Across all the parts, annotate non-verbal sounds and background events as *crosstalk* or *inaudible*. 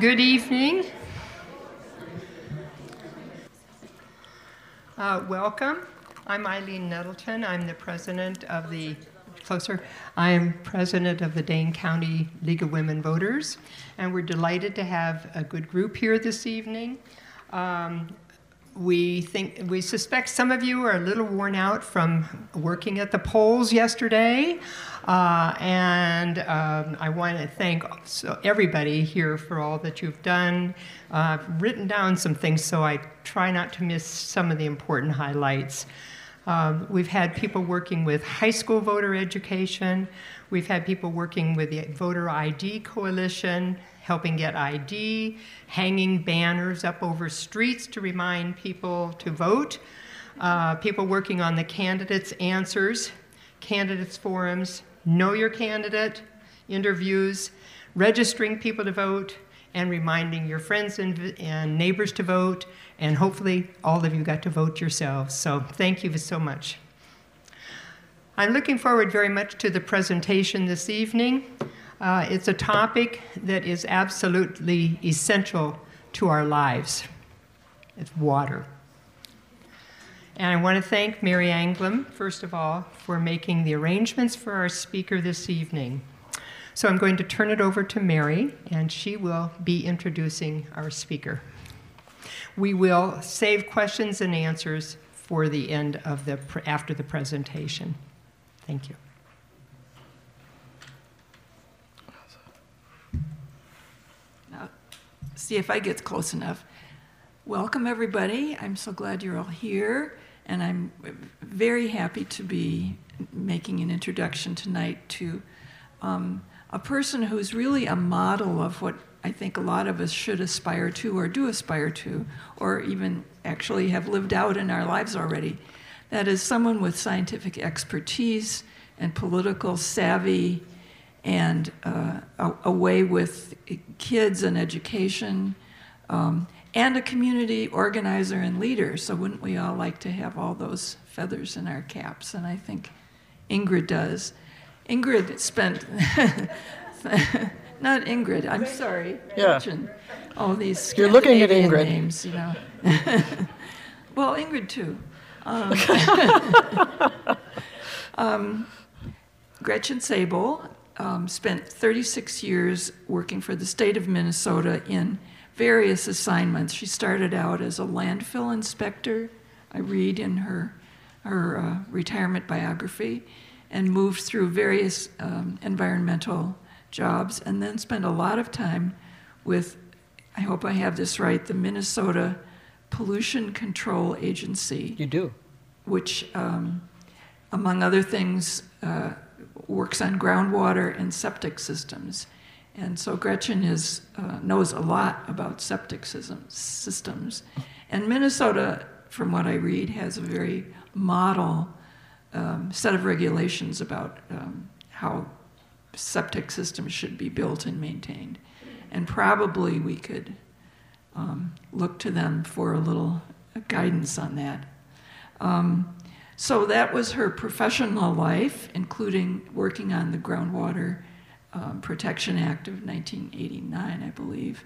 Good evening. Uh, welcome. I'm Eileen Nettleton. I'm the president of the closer. I am president of the Dane County League of Women Voters, and we're delighted to have a good group here this evening. Um, we think we suspect some of you are a little worn out from working at the polls yesterday, uh, and um, I want to thank everybody here for all that you've done. Uh, I've written down some things so I try not to miss some of the important highlights. Um, we've had people working with high school voter education. We've had people working with the Voter ID Coalition, helping get ID, hanging banners up over streets to remind people to vote, uh, people working on the candidates' answers, candidates' forums, know your candidate, interviews, registering people to vote, and reminding your friends and, and neighbors to vote, and hopefully all of you got to vote yourselves. So thank you so much. I'm looking forward very much to the presentation this evening. Uh, it's a topic that is absolutely essential to our lives. It's water. And I want to thank Mary Anglem, first of all, for making the arrangements for our speaker this evening. So I'm going to turn it over to Mary, and she will be introducing our speaker. We will save questions and answers for the end of the after the presentation. Thank you. Now, see if I get close enough. Welcome, everybody. I'm so glad you're all here, and I'm very happy to be making an introduction tonight to um, a person who's really a model of what I think a lot of us should aspire to or do aspire to, or even actually have lived out in our lives already. That is someone with scientific expertise and political savvy and uh, a, a, way with kids and education, um, and a community organizer and leader. So, wouldn't we all like to have all those feathers in our caps? And I think Ingrid does. Ingrid spent, *laughs* not Ingrid, I'm sorry. Yeah. All these You're looking at Ingrid. names, you know. *laughs* well, Ingrid too. Um, *laughs* um, Gretchen Sabol um, spent 36 years working for the state of Minnesota in various assignments. She started out as a landfill inspector, I read in her, her uh, retirement biography and moved through various um, environmental jobs, and then spent a lot of time with, I hope I have this right, the Minnesota Pollution Control Agency. You do. Which, um, among other things, uh, works on groundwater and septic systems. And so Gretchen is, uh, knows a lot about septic systems. And Minnesota, from what I read, has a very model um, set of regulations about um, how septic systems should be built and maintained. And probably we could um, look to them for a little guidance on that. Um, so that was her professional life, including working on the Groundwater um, Protection Act of 1989, I believe.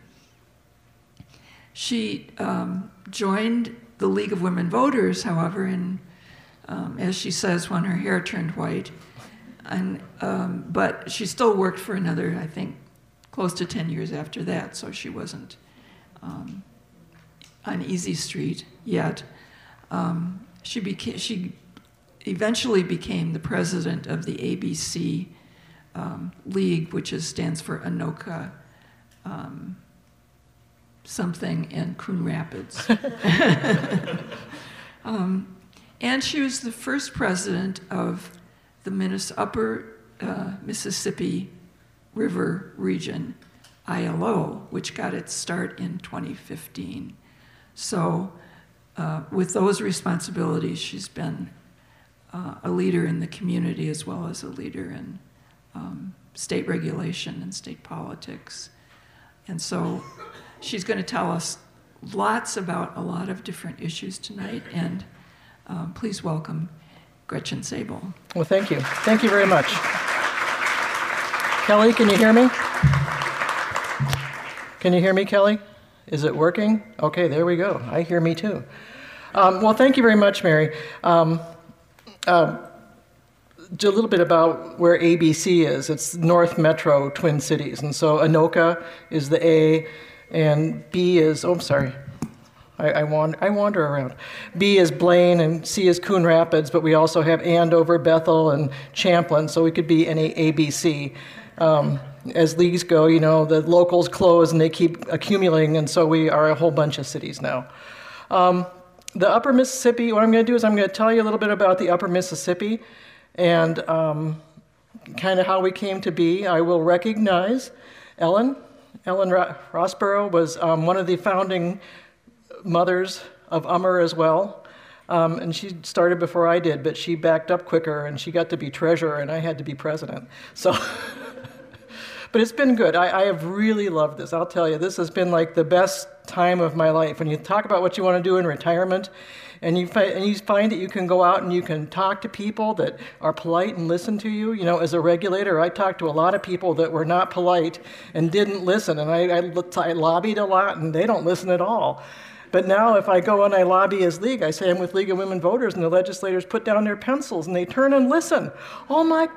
She um, joined the League of Women Voters, however, in um, as she says, when her hair turned white. And, um, but she still worked for another, I think, close to 10 years after that, so she wasn't um, on easy street yet. Um, she, beca- she eventually became the president of the ABC um, League, which is, stands for Anoka um, something in Coon Rapids. *laughs* um, and she was the first president of the Minnes- Upper uh, Mississippi River Region, ILO, which got its start in 2015. So, uh, with those responsibilities, she's been uh, a leader in the community as well as a leader in um, state regulation and state politics. And so, she's going to tell us lots about a lot of different issues tonight. And um, please welcome Gretchen Sable. Well, thank you. Thank you very much. Kelly, can you hear me? Can you hear me, Kelly? Is it working? Okay, there we go. I hear me too. Um, well, thank you very much, Mary. Um, uh, a little bit about where ABC is. It's North Metro Twin Cities. And so Anoka is the A, and B is, oh, I'm sorry. I, I, wander, I wander around. B is Blaine, and C is Coon Rapids, but we also have Andover, Bethel, and Champlin, so we could be any ABC. Um, as leagues go, you know, the locals close and they keep accumulating, and so we are a whole bunch of cities now. Um, the Upper Mississippi, what I'm going to do is I'm going to tell you a little bit about the Upper Mississippi and um, kind of how we came to be. I will recognize Ellen. Ellen Rossborough was um, one of the founding mothers of UMER as well. Um, and she started before I did, but she backed up quicker and she got to be treasurer, and I had to be president. So, *laughs* but it's been good. I, I, have really loved this. I'll tell you, this has been like the best time of my life. When you talk about what you want to do in retirement, and you, find, and you find that you can go out and you can talk to people that are polite and listen to you. You know, as a regulator, I talked to a lot of people that were not polite and didn't listen, and I, I, I lobbied a lot, and they don't listen at all. But now, if I go and I lobby as League, I say I'm with League of Women Voters, and the legislators put down their pencils and they turn and listen. Oh my.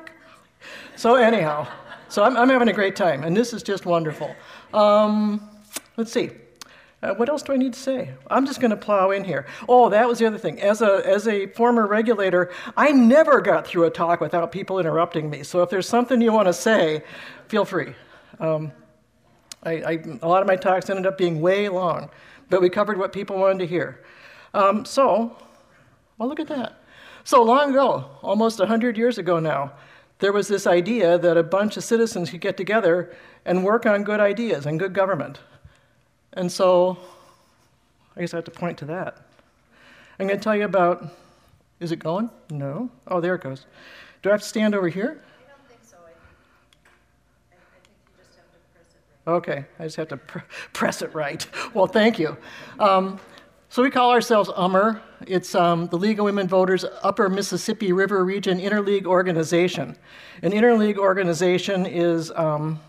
So, anyhow, so I'm, I'm having a great time, and this is just wonderful. Um, let's see. Uh, what else do I need to say? I'm just going to plow in here. Oh, that was the other thing. As a, as a former regulator, I never got through a talk without people interrupting me. So if there's something you want to say, feel free. Um, I, I, a lot of my talks ended up being way long, but we covered what people wanted to hear. Um, so, well, look at that. So long ago, almost 100 years ago now, there was this idea that a bunch of citizens could get together and work on good ideas and good government. And so I guess I have to point to that. I'm going to tell you about. Is it going? No. Oh, there it goes. Do I have to stand over here? I don't think so. I, think you just have to press it right. Okay, I just have to pr- press it right. Well, thank you. Um, so we call ourselves UMER. It's um, the League of Women Voters Upper Mississippi River Region Interleague Organization. An interleague organization is um,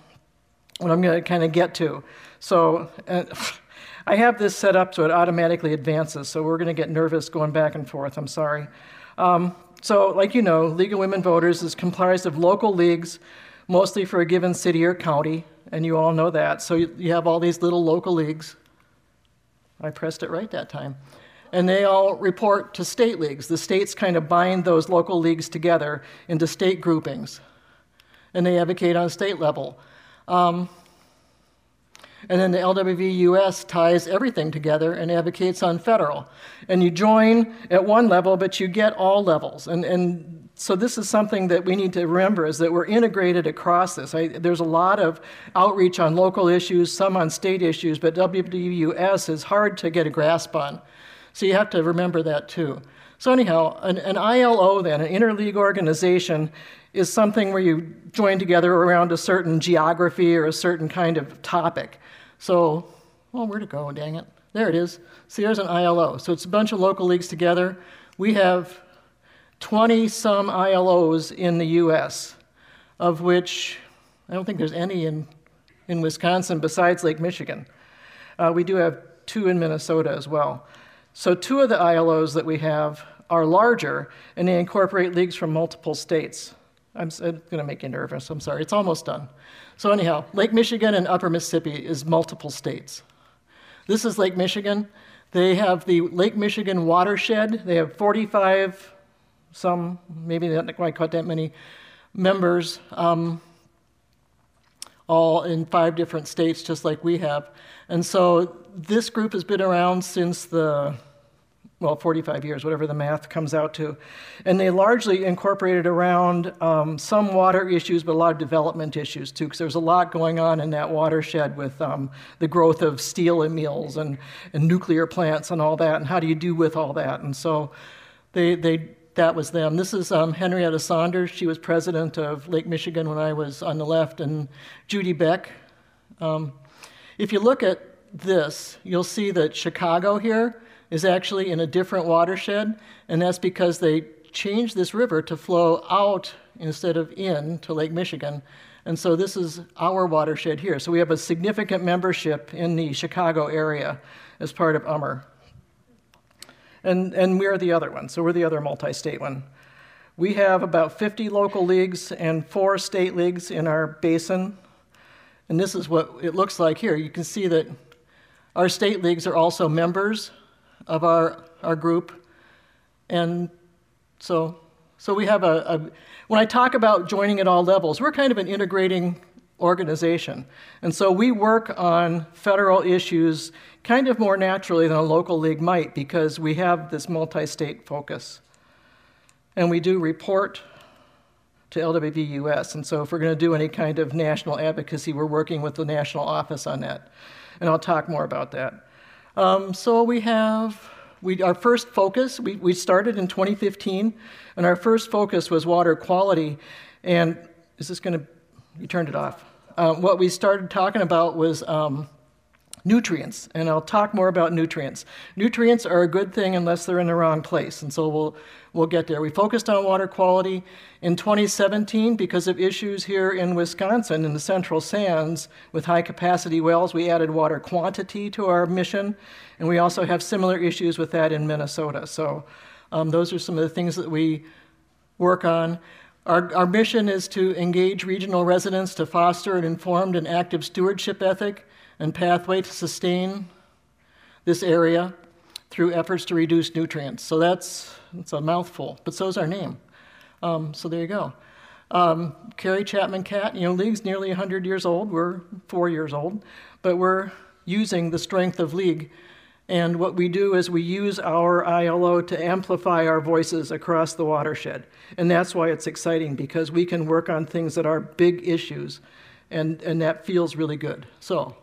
what I'm going to kind of get to. So uh, *laughs* I have this set up so it automatically advances, so we're going to get nervous going back and forth. I'm sorry. Um, so, like you know, League of Women Voters is comprised of local leagues, mostly for a given city or county, and you all know that. So you, you have all these little local leagues. I pressed it right that time. And they all report to state leagues. The states kind of bind those local leagues together into state groupings, and they advocate on state level. Um, and then the LWVUS ties everything together and advocates on federal. And you join at one level, but you get all levels. And, and so this is something that we need to remember is that we're integrated across this. I, there's a lot of outreach on local issues, some on state issues, but LWVUS is hard to get a grasp on. So you have to remember that too. So anyhow, an, an ILO then, an interleague organization, is something where you join together around a certain geography or a certain kind of topic. So, well, where'd it go? Dang it. There it is. There's an ILO. So it's a bunch of local leagues together. We have 20 some ILOs in the US, of which I don't think there's any in, in Wisconsin besides Lake Michigan. Uh, we do have two in Minnesota as well. So, two of the ILOs that we have are larger and they incorporate leagues from multiple states. I'm, I'm going to make you nervous. I'm sorry. It's almost done. So, anyhow, Lake Michigan and Upper Mississippi is multiple states. This is Lake Michigan. They have the Lake Michigan watershed. They have 45, some, maybe not quite that many members, um, all in five different states, just like we have. And so this group has been around since the well, 45 years, whatever the math comes out to. And they largely incorporated around um, some water issues, but a lot of development issues too, because there's a lot going on in that watershed with um, the growth of steel and mills and, and nuclear plants and all that, and how do you do with all that? And so they, they, that was them. This is um, Henrietta Saunders. She was president of Lake Michigan when I was on the left, and Judy Beck. Um, if you look at this, you'll see that Chicago here is actually in a different watershed, and that's because they changed this river to flow out instead of in to Lake Michigan. And so this is our watershed here. So we have a significant membership in the Chicago area as part of UMR. And, and we're the other one, so we're the other multi state one. We have about 50 local leagues and four state leagues in our basin. And this is what it looks like here. You can see that our state leagues are also members of our, our group. And so, so we have a, a, when I talk about joining at all levels, we're kind of an integrating organization. And so we work on federal issues kind of more naturally than a local league might because we have this multi state focus. And we do report to LWVUS. And so if we're going to do any kind of national advocacy, we're working with the national office on that. And I'll talk more about that. Um, so we have we, our first focus, we, we started in 2015, and our first focus was water quality. And is this going to, you turned it off. Uh, what we started talking about was um, nutrients, and I'll talk more about nutrients. Nutrients are a good thing unless they're in the wrong place, and so we'll, we'll get there. We focused on water quality in 2017 because of issues here in Wisconsin in the central sands with high capacity wells. We added water quantity to our mission, and we also have similar issues with that in Minnesota. So um, those are some of the things that we work on. Our, our mission is to engage regional residents to foster an informed and active stewardship ethic and pathway to sustain this area through efforts to reduce nutrients. So that's, that's a mouthful, but so is our name. Um, so there you go. Um, Carrie Chapman Catt, you know, League's nearly 100 years old. We're four years old, but we're using the strength of League. And what we do is we use our ILO to amplify our voices across the watershed. And that's why it's exciting because we can work on things that are big issues, and, and that feels really good. So,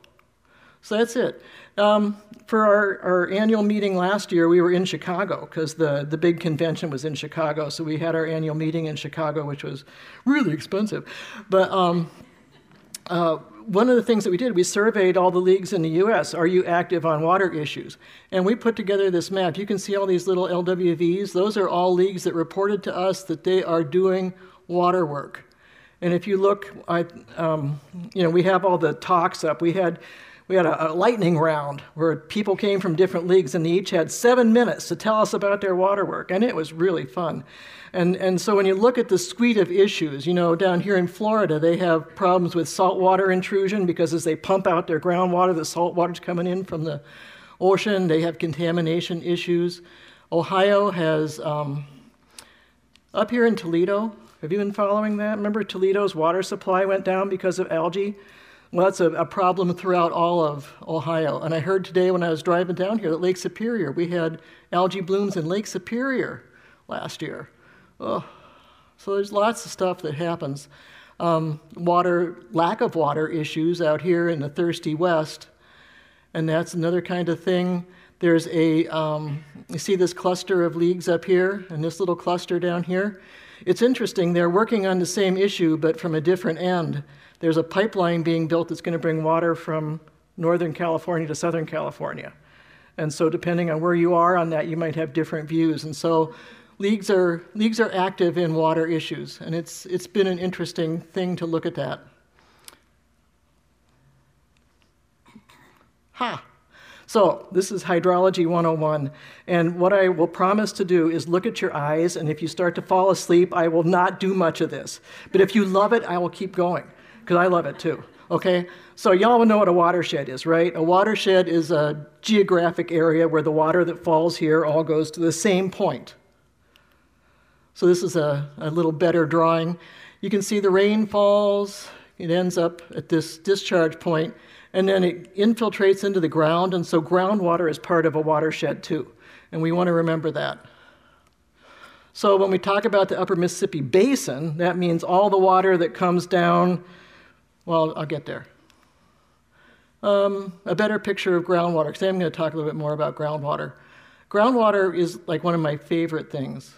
so that's it. Um, for our, our annual meeting last year, we were in Chicago because the, the big convention was in Chicago. So we had our annual meeting in Chicago, which was really expensive. But um, uh, one of the things that we did, we surveyed all the leagues in the US. Are you active on water issues? And we put together this map. You can see all these little LWVs. Those are all leagues that reported to us that they are doing water work. And if you look, I, um, you know, we have all the talks up. We had we had a, a, lightning round where people came from different leagues and they each had seven minutes to tell us about their water work, and it was really fun. And, and so when you look at the suite of issues, you know, down here in Florida, they have problems with saltwater intrusion because as they pump out their groundwater, the salt water's coming in from the ocean. They have contamination issues. Ohio has, um, up here in Toledo, have you been following that? Remember Toledo's water supply went down because of algae? Well, that's a, a, problem throughout all of Ohio. And I heard today when I was driving down here that Lake Superior, we had algae blooms in Lake Superior last year. Oh, so there's lots of stuff that happens. Um, water, lack of water issues out here in the thirsty West, and that's another kind of thing. There's a, um, you see this cluster of leagues up here and this little cluster down here? It's interesting, they're working on the same issue but from a different end. There's a pipeline being built that's going to bring water from Northern California to Southern California. And so, depending on where you are on that, you might have different views. And so, leagues are, leagues are active in water issues, and it's, it's been an interesting thing to look at that. Ha! So, this is Hydrology 101. And what I will promise to do is look at your eyes, and if you start to fall asleep, I will not do much of this. But if you love it, I will keep going because I love it too. Okay? So, y'all know what a watershed is, right? A watershed is a geographic area where the water that falls here all goes to the same point. So, this is a, a little better drawing. You can see the rain falls, it ends up at this discharge point, and then it infiltrates into the ground, and so groundwater is part of a watershed too. And we want to remember that. So, when we talk about the upper Mississippi Basin, that means all the water that comes down well, I'll get there. Um, a better picture of groundwater, because I'm going to talk a little bit more about groundwater. Groundwater is like one of my favorite things.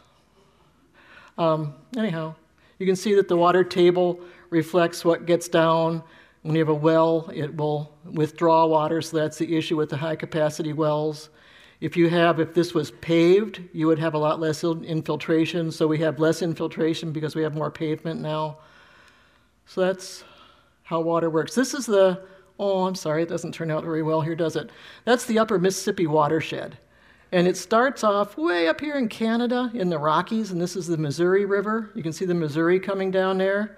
Um, anyhow, you can see that the water table reflects what gets down. When you have a well, it will withdraw water, so that's the issue with the high capacity wells. If you have, if this was paved, you would have a lot less infiltration, so we have less infiltration because we have more pavement now. So that's how water works. This is the, oh, I'm sorry, it doesn't turn out very well here, does it? That's the upper Mississippi watershed. And it starts off way up here in Canada in the Rockies, and this is the Missouri River. You can see the Missouri coming down there.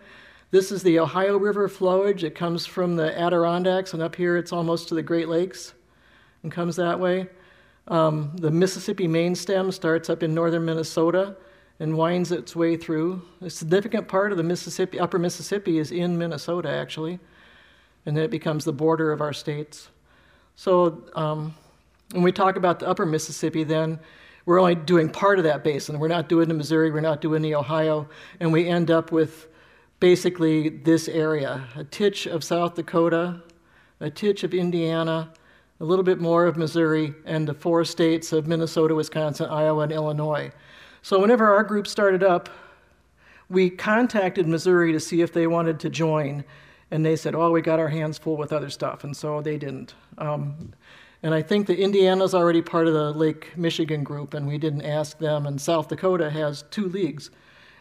This is the Ohio River flowage. It comes from the Adirondacks, and up here it's almost to the Great Lakes and comes that way. Um, the Mississippi main stem starts up in northern Minnesota and winds its way through. A significant part of the Mississippi, upper Mississippi is in Minnesota, actually, and then it becomes the border of our states. So um, when we talk about the upper Mississippi, then we're only doing part of that basin. We're not doing the Missouri, we're not doing the Ohio, and we end up with basically this area a titch of South Dakota, a titch of Indiana, a little bit more of Missouri, and the four states of Minnesota, Wisconsin, Iowa, and Illinois. So, whenever our group started up, we contacted Missouri to see if they wanted to join, and they said, "Oh, we got our hands full with other stuff," and so they didn't. Um, and I think that Indiana's already part of the Lake Michigan group, and we didn't ask them. And South Dakota has two leagues,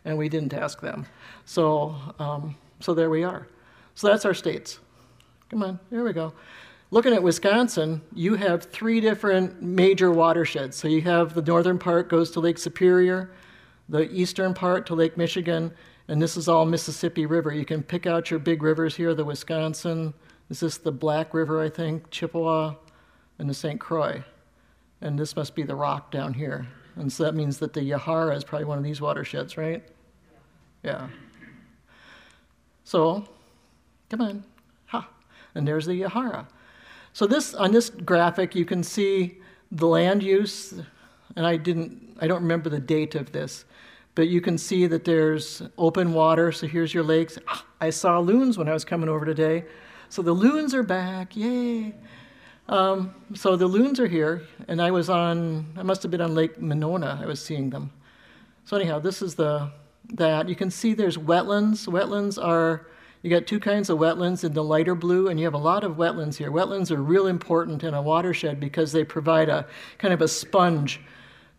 and we didn't ask them. So, um, so there we are. So that's our states. Come on, there we go. Looking at Wisconsin, you have three different major watersheds. So you have the northern part goes to Lake Superior, the eastern part to Lake Michigan, and this is all Mississippi River. You can pick out your big rivers here the Wisconsin, is this the Black River, I think, Chippewa, and the St. Croix. And this must be the rock down here. And so that means that the Yahara is probably one of these watersheds, right? Yeah. So, come on. Ha. And there's the Yahara. So this on this graphic you can see the land use, and I didn't I don't remember the date of this, but you can see that there's open water. So here's your lakes. Ah, I saw loons when I was coming over today. So the loons are back. Yay. Um, so the loons are here, and I was on I must have been on Lake Monona. I was seeing them. So anyhow, this is the that you can see there's wetlands. Wetlands are you got two kinds of wetlands in the lighter blue, and you have a lot of wetlands here. Wetlands are real important in a watershed because they provide a kind of a sponge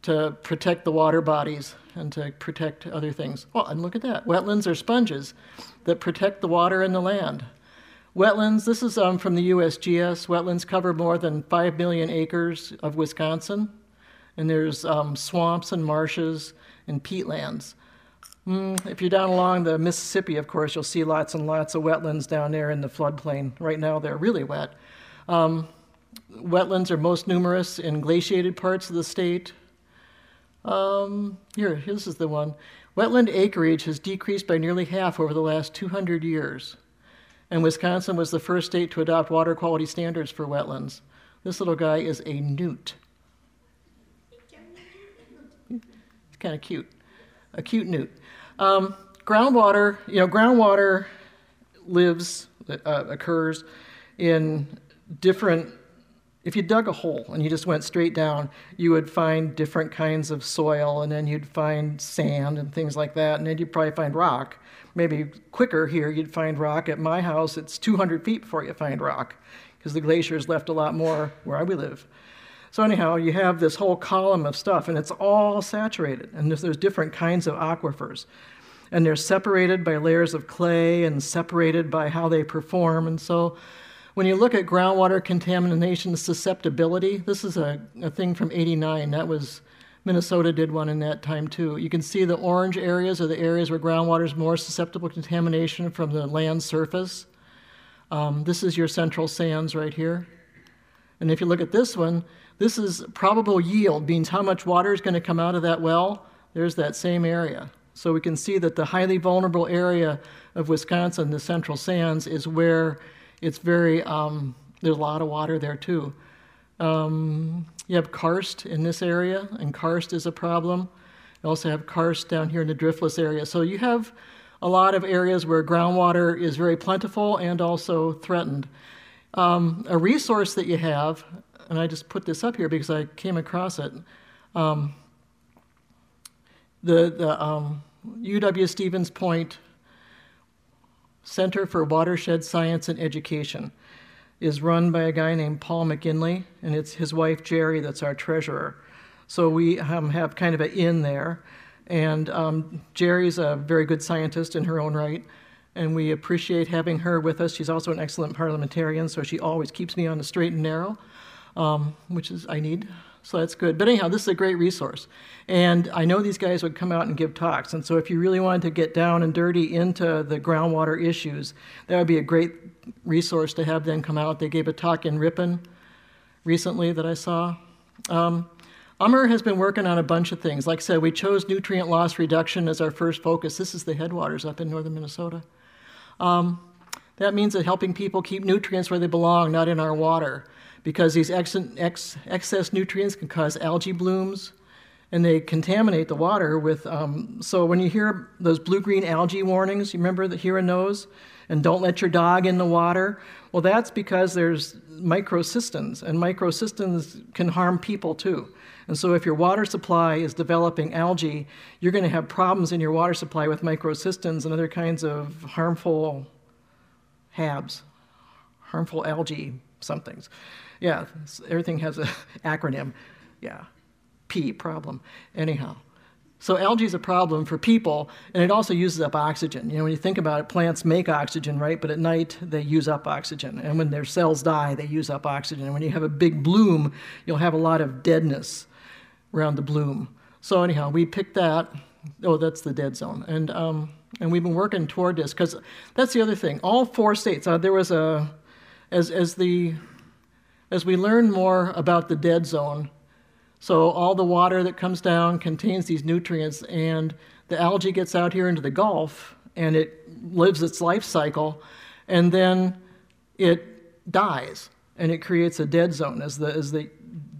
to protect the water bodies and to protect other things. Oh, and look at that. Wetlands are sponges that protect the water and the land. Wetlands, this is um, from the USGS. Wetlands cover more than 5 million acres of Wisconsin, and there's um, swamps and marshes and peatlands. Mm, if you're down along the Mississippi, of course, you'll see lots and lots of wetlands down there in the floodplain. Right now, they're really wet. Um, wetlands are most numerous in glaciated parts of the state. Um, here, this is the one. Wetland acreage has decreased by nearly half over the last 200 years. And Wisconsin was the first state to adopt water quality standards for wetlands. This little guy is a newt. It's kind of cute. A cute newt. Um, groundwater, you know, groundwater lives, uh, occurs in different, if you dug a hole and you just went straight down, you would find different kinds of soil and then you'd find sand and things like that, and then you'd probably find rock. Maybe quicker here, you'd find rock. At my house, it's 200 feet before you find rock because the glaciers left a lot more where we live. So anyhow, you have this whole column of stuff, and it's all saturated, and there's, there's, different kinds of aquifers, and they're separated by layers of clay and separated by how they perform. And so, when you look at groundwater contamination susceptibility, this is a, a thing from '89. That was Minnesota did one in that time too. You can see the orange areas are the areas where groundwater is more susceptible to contamination from the land surface. Um, this is your central sands right here. And if you look at this one, this is probable yield, means how much water is going to come out of that well. There's that same area. So we can see that the highly vulnerable area of Wisconsin, the central sands, is where it's very, um, there's a lot of water there too. Um, you have karst in this area, and karst is a problem. You also have karst down here in the driftless area. So you have a lot of areas where groundwater is very plentiful and also threatened. Um, a resource that you have and I just put this up here because I came across it. Um, the the um, UW Stevens Point Center for Watershed Science and Education is run by a guy named Paul McGinley, and it's his wife Jerry that's our treasurer. So we um, have kind of an in there, and um, Jerry's a very good scientist in her own right, and we appreciate having her with us. She's also an excellent parliamentarian, so she always keeps me on the straight and narrow, um, which is I need. So that's good. But anyhow, this is a great resource. And I know these guys would come out and give talks. And so if you really wanted to get down and dirty into the groundwater issues, that would be a great resource to have them come out. They gave a talk in Ripon recently that I saw. Um, Ummer has been working on a bunch of things. Like I said, we chose nutrient loss reduction as our first focus. This is the headwaters up in northern Minnesota. Um, that means that helping people keep nutrients where they belong, not in our water, because these ex- ex- excess nutrients can cause algae blooms and they contaminate the water with. Um, so when you hear those blue green algae warnings, you remember the hearing those? And don't let your dog in the water. Well, that's because there's microcystins, and microcystins can harm people too. And so, if your water supply is developing algae, you're going to have problems in your water supply with microcystins and other kinds of harmful HABs, harmful algae somethings. Yeah, everything has an *laughs* acronym. Yeah, P, problem. Anyhow. So algae is a problem for people, and it also uses up oxygen. You know, when you think about it, plants make oxygen, right? But at night they use up oxygen, and when their cells die, they use up oxygen. And when you have a big bloom, you'll have a lot of deadness around the bloom. So anyhow, we picked that. Oh, that's the dead zone, and um, and we've been working toward this because that's the other thing. All four states. Uh, there was a as as the as we learn more about the dead zone so all the water that comes down contains these nutrients, and the algae gets out here into the Gulf, and it lives its life cycle, and then it dies, and it creates a dead zone as the as the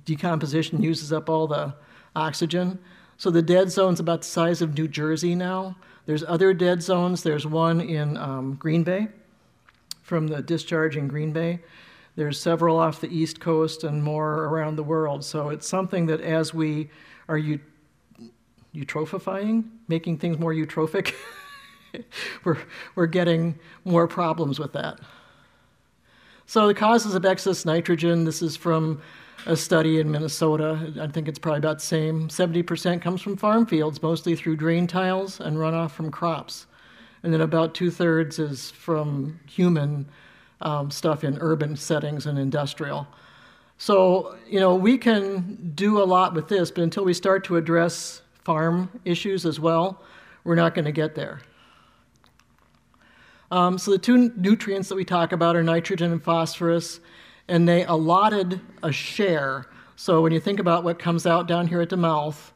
decomposition uses up all the oxygen. So the dead zone's about the size of New Jersey now. There's other dead zones. There's one in um, Green Bay, from the discharge in Green Bay. There's several off the East Coast and more around the world. So it's something that as we are eu- eutropifying, making things more eutrophic, *laughs* we're, we're getting more problems with that. So the causes of excess nitrogen, this is from a study in Minnesota. I think it's probably about the same. 70% comes from farm fields, mostly through drain tiles and runoff from crops. And then about two thirds is from human um, stuff in urban settings and industrial. So, you know, we can do a lot with this, but until we start to address farm issues as well, we're not going to get there. Um, so, the two nutrients that we talk about are nitrogen and phosphorus, and they allotted a share. So, when you think about what comes out down here at the mouth,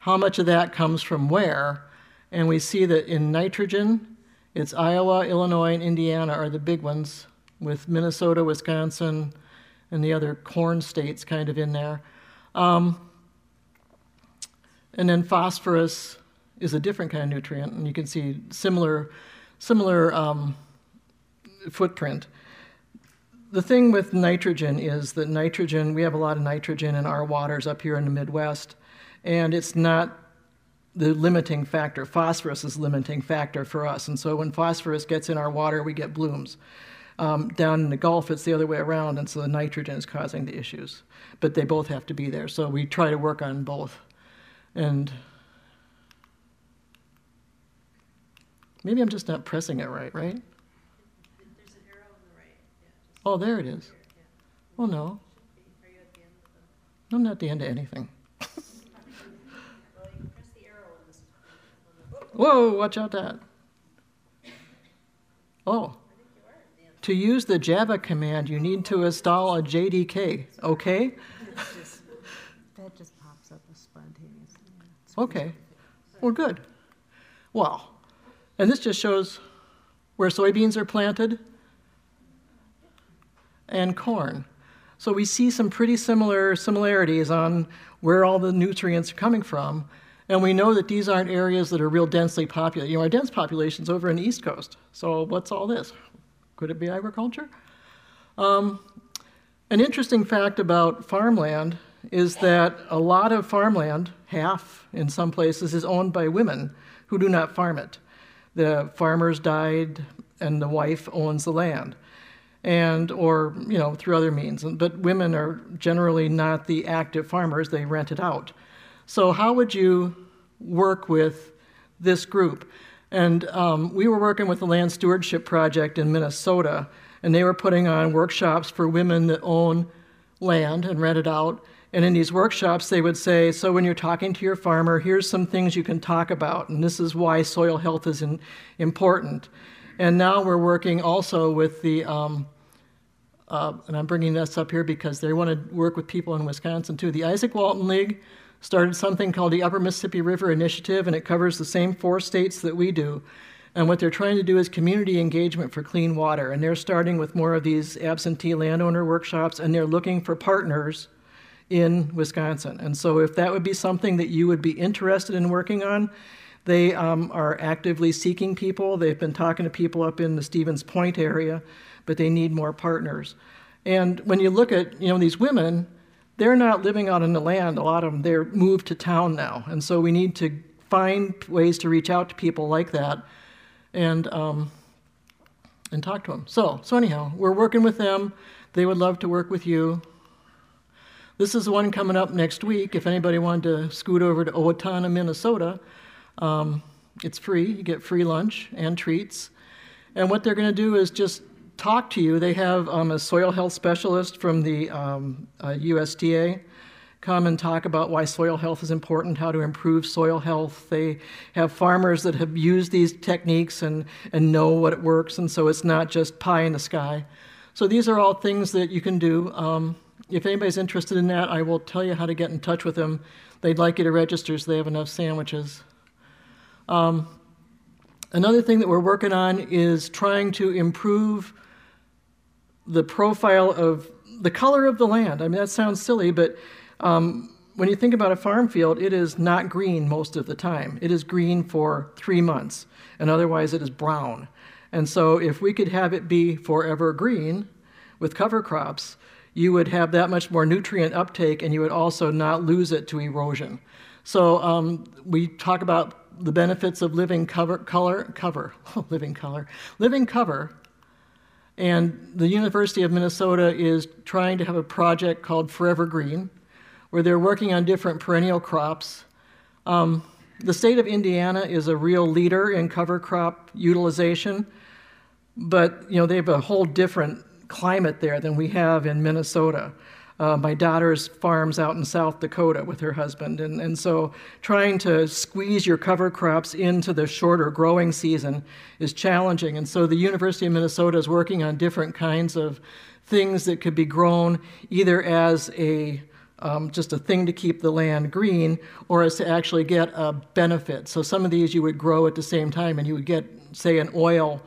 how much of that comes from where? And we see that in nitrogen, it's Iowa, Illinois, and Indiana are the big ones with Minnesota, Wisconsin, and the other corn states kind of in there. Um, and then phosphorus is a different kind of nutrient, and you can see similar, similar um, footprint. The thing with nitrogen is that nitrogen, we have a lot of nitrogen in our waters up here in the Midwest, and it's not the limiting factor. Phosphorus is limiting factor for us, and so when phosphorus gets in our water, we get blooms. Um, down in the Gulf, it's the other way around, and so the nitrogen is causing the issues. But they both have to be there, so we try to work on both. And maybe I'm just not pressing it right, right? There's an arrow on the right, yeah. Oh, there it is. Oh, no. Are you at the end of the, I'm not the end of anything. *laughs* well, you can press the arrow on this, on the, Whoa, watch out that. Oh. To use the Java command, you need to install a JDK, okay? That just pops up spontaneously. Okay. Well, good. Well, and this just shows where soybeans are planted and corn. So we see some pretty similar similarities on where all the nutrients are coming from. And we know that these aren't areas that are real densely populated. You know, our dense population's over in the East Coast. So what's all this? Could it be agriculture? Um, an interesting fact about farmland is that a lot of farmland, half in some places, is owned by women who do not farm it. The farmers died and the wife owns the land. And, or, you know, through other means. But women are generally not the active farmers, they rent it out. So, how would you work with this group? And um, we were working with the Land Stewardship Project in Minnesota, and they were putting on workshops for women that own land and rent it out. And in these workshops, they would say, So when you're talking to your farmer, here's some things you can talk about, and this is why soil health is in, important. And now we're working also with the, um, uh, and I'm bringing this up here because they want to work with people in Wisconsin too. The Izaak Walton League started something called the Upper Mississippi River Initiative, and it covers the same four states that we do. And what they're trying to do is community engagement for clean water. And they're starting with more of these absentee landowner workshops, and they're looking for partners in Wisconsin. And so, if that would be something that you would be interested in working on, they um, are actively seeking people. They've been talking to people up in the Stevens Point area, but they need more partners. And when you look at you know these women, they're not living out in the land. A lot of them they're moved to town now, and so we need to find ways to reach out to people like that, and um, and talk to them. So so anyhow, we're working with them. They would love to work with you. This is one coming up next week. If anybody wanted to scoot over to Owatonna, Minnesota, um, it's free. You get free lunch and treats. And what they're going to do is just talk to you. They have um, a soil health specialist from the um, uh, USDA come and talk about why soil health is important, how to improve soil health. They have farmers that have used these techniques and, and know what it works, and so it's not just pie in the sky. So these are all things that you can do. Um, if anybody's interested in that, I will tell you how to get in touch with them. They'd like you to register so they have enough sandwiches. Um, another thing that we're working on is trying to improve the profile of the color of the land. I mean, that sounds silly, but um, when you think about a farm field, it is not green most of the time. It is green for three months, and otherwise it is brown. And so, if we could have it be forever green with cover crops, you would have that much more nutrient uptake and you would also not lose it to erosion. So um, we talk about the benefits of living cover, color, cover, *laughs* living color, living cover. And the University of Minnesota is trying to have a project called Forever Green, where they're working on different perennial crops. Um, the state of Indiana is a real leader in cover crop utilization, but you know they have a whole different climate there than we have in Minnesota. Uh, my daughter's farms out in South Dakota with her husband, and, and so trying to squeeze your cover crops into the shorter growing season is challenging. And so the University of Minnesota is working on different kinds of things that could be grown either as a um, just a thing to keep the land green or as to actually get a benefit. So some of these you would grow at the same time, and you would get, say, an oil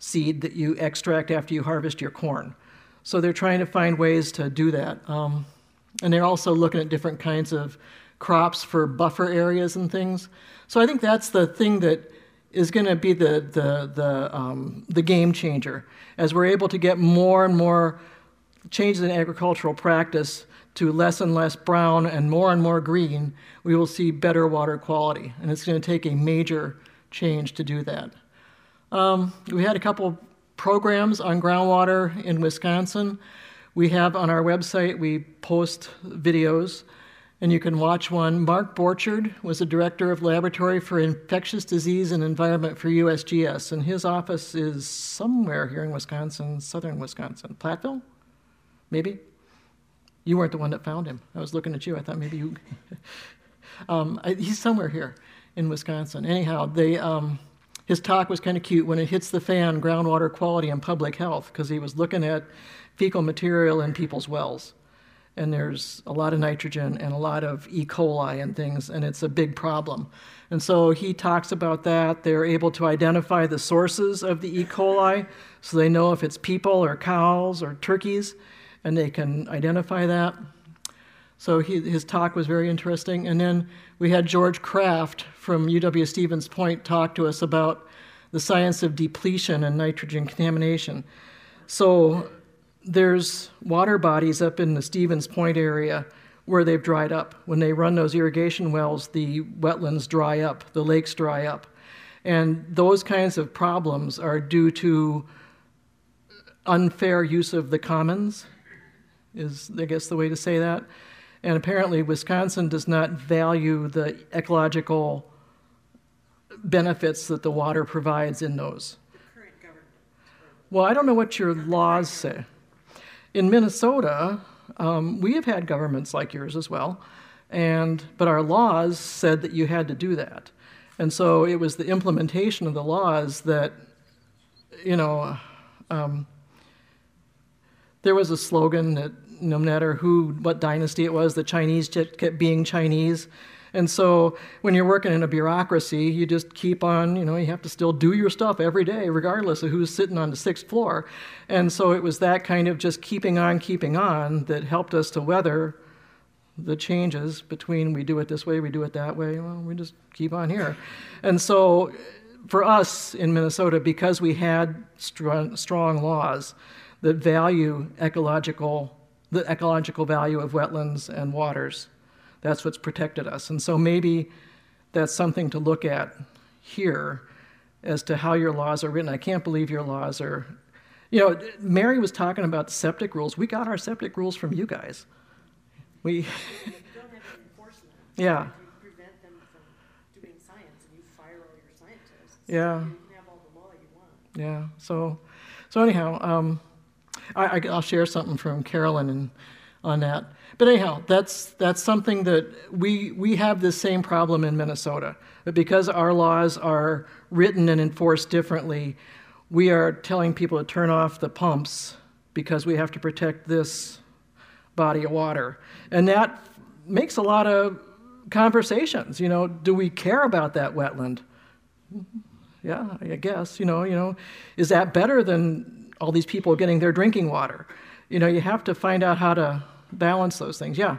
seed that you extract after you harvest your corn. So they're trying to find ways to do that. Um, and they're also looking at different kinds of crops for buffer areas and things. So I think that's the thing that is going to be the, the, the, um, the game changer. As we're able to get more and more changes in agricultural practice to less and less brown and more and more green, we will see better water quality. And it's going to take a major change to do that. Um, we had a couple programs on groundwater in Wisconsin. We have on our website, we post videos, and you can watch one. Mark Borchardt was the director of Laboratory for Infectious Disease and Environment for USGS, and his office is somewhere here in Wisconsin, southern Wisconsin. Platteville? Maybe? You weren't the one that found him. I was looking at you. I thought maybe you. *laughs* um, I, he's somewhere here in Wisconsin. Anyhow, they. Um, his talk was kind of cute when it hits the fan groundwater quality and public health because he was looking at fecal material in people's wells and there's a lot of nitrogen and a lot of E. coli and things, and it's a big problem. And so he talks about that. They're able to identify the sources of the E. coli, so they know if it's people or cows or turkeys, and they can identify that. So he, his talk was very interesting. And then we had George Kraft from UW Stevens Point talk to us about the science of depletion and nitrogen contamination. So there's water bodies up in the Stevens Point area where they've dried up. When they run those irrigation wells, the wetlands dry up, the lakes dry up. And those kinds of problems are due to unfair use of the commons, is I guess the way to say that. And apparently, Wisconsin does not value the ecological benefits that the water provides in those. Well, I don't know what your laws say. In Minnesota, um, we have had governments like yours as well, and but our laws said that you had to do that, and so it was the implementation of the laws that, you know, um, there was a slogan that no matter who, what dynasty it was, the Chinese kept being Chinese. And so when you're working in a bureaucracy, you just keep on, you know, you have to still do your stuff every day, regardless of who's sitting on the sixth floor. And so it was that kind of just keeping on, keeping on that helped us to weather the changes between we do it this way, we do it that way. Well, we just keep on here. And so for us in Minnesota, because we had strong, strong laws that value ecological, the ecological value of wetlands and waters, that's what's protected us. And so maybe that's something to look at here as to how your laws are written. I can't believe your laws are. You know, Mary was talking about the septic rules. We got our septic rules from you guys. We, You don't have to yeah, You prevent them from doing science and you fire all your scientists. yeah. You can have all the law you want. Yeah. So, so anyhow, um, I, will share something from Carolyn and, on that. But anyhow, that's that's something that we we have the same problem in Minnesota. But because our laws are written and enforced differently, we are telling people to turn off the pumps because we have to protect this body of water, and that makes a lot of conversations. You know, do we care about that wetland? yeah, I guess, you know, you know, is that better than all these people getting their drinking water? You know, you have to find out how to balance those things. Yeah.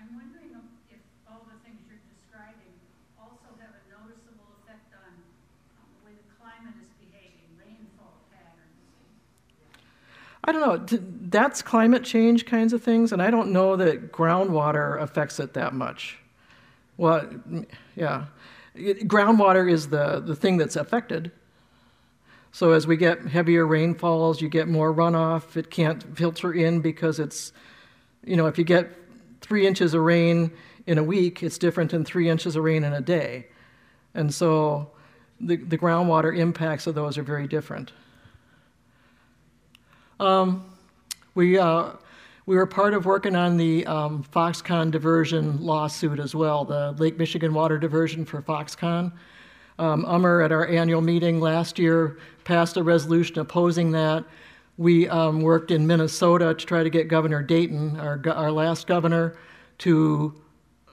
I'm wondering if all the things you're describing also have a noticeable effect on um, the way the climate is behaving, rainfall patterns. I don't know. That's climate change kinds of things, and I don't know that groundwater affects it that much. Well, yeah. Groundwater is the, the thing that's affected. So as we get heavier rainfalls, you get more runoff. It can't filter in because it's, you know, if you get three inches of rain in a week, it's different than three inches of rain in a day. And so the, the groundwater impacts of those are very different. Um, we, uh, we were part of working on the um, Foxconn diversion lawsuit as well, the Lake Michigan water diversion for Foxconn. Um, Ummer at our annual meeting last year passed a resolution opposing that. We um, worked in Minnesota to try to get Governor Dayton, our, our last governor, to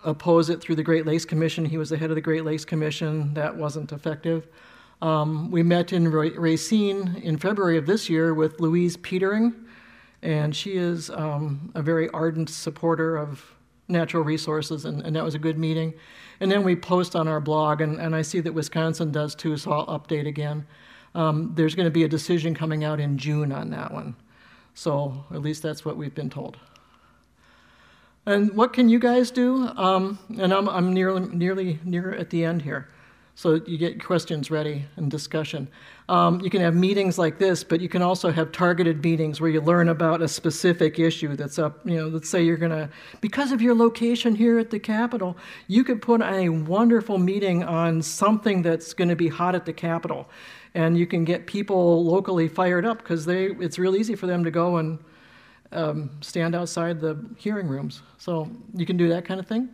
oppose it through the Great Lakes Commission. He was the head of the Great Lakes Commission. That wasn't effective. Um, we met in Racine in February of this year with Louise Petering, and she is um, a very ardent supporter of natural resources, and, and that was a good meeting. And then we post on our blog, and, and I see that Wisconsin does too, so I'll update again. Um, there's going to be a decision coming out in June on that one. So at least that's what we've been told. And what can you guys do? Um, and I'm, I'm nearly, nearly near at the end here. So you get questions ready and discussion. Um, you can have meetings like this, but you can also have targeted meetings where you learn about a specific issue that's up. You know, let's say you're going to, because of your location here at the Capitol, you could put a wonderful meeting on something that's going to be hot at the Capitol. And you can get people locally fired up because they, it's real easy for them to go and um, stand outside the hearing rooms. So you can do that kind of thing.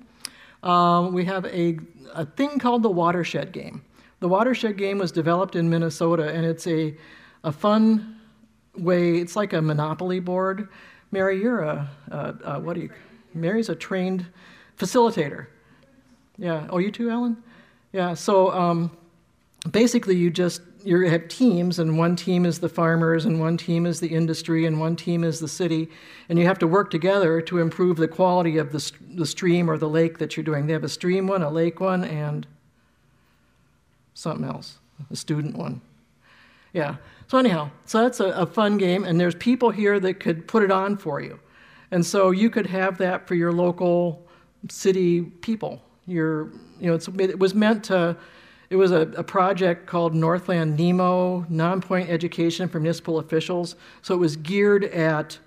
Um, we have a, a thing called the watershed game. The watershed game was developed in Minnesota, and it's a, a fun way, it's like a monopoly board. Mary, you're a, a what do you, Mary's a trained facilitator. Yeah. Oh, you too, Ellen? Yeah. So um, basically, you just you have teams, and one team is the farmers, and one team is the industry, and one team is the city, and you have to work together to improve the quality of the, the stream or the lake that you're doing. They have a stream one, a lake one, and something else, a student one. Yeah. So anyhow, so that's a, a fun game, and there's people here that could put it on for you, and so you could have that for your local city people. Your, you know, it was meant to. It was a, a project called Northland Nemo, non-point education for municipal officials. So it was geared at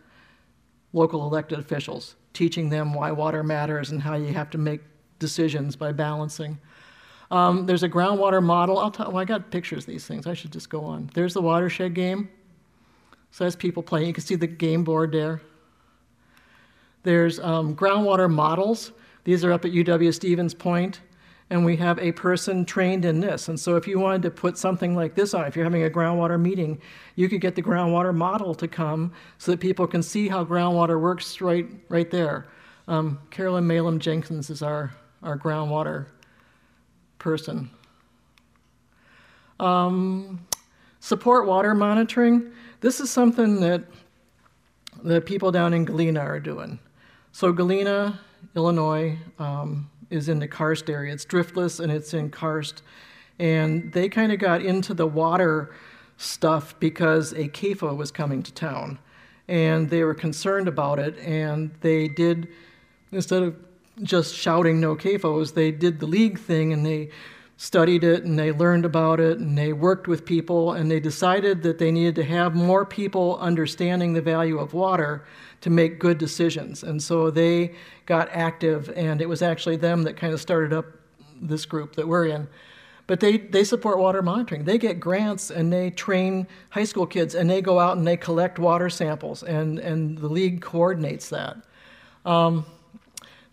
local elected officials, teaching them why water matters and how you have to make decisions by balancing. Um, there's a groundwater model. I'll tell, well, I got pictures of these things. I should just go on. There's the watershed game. So that's people playing. You can see the game board there. There's um, groundwater models. These are up at UW Stevens Point, and we have a person trained in this. And so if you wanted to put something like this on, if you're having a groundwater meeting, you could get the groundwater model to come so that people can see how groundwater works right, right there. Um, Carolyn Malum Jenkins is our, our groundwater person. Um, support water monitoring. This is something that the people down in Galena are doing. So Galena, Illinois, um, is in the karst area. It's driftless and it's in karst. And they kind of got into the water stuff because a CAFO was coming to town. And they were concerned about it. And they did, instead of just shouting no CAFOs, they did the league thing and they studied it and they learned about it and they worked with people and they decided that they needed to have more people understanding the value of water to make good decisions. And so they got active and it was actually them that kind of started up this group that we're in. But they, they support water monitoring. They get grants and they train high school kids and they go out and they collect water samples and, and the league coordinates that. Um,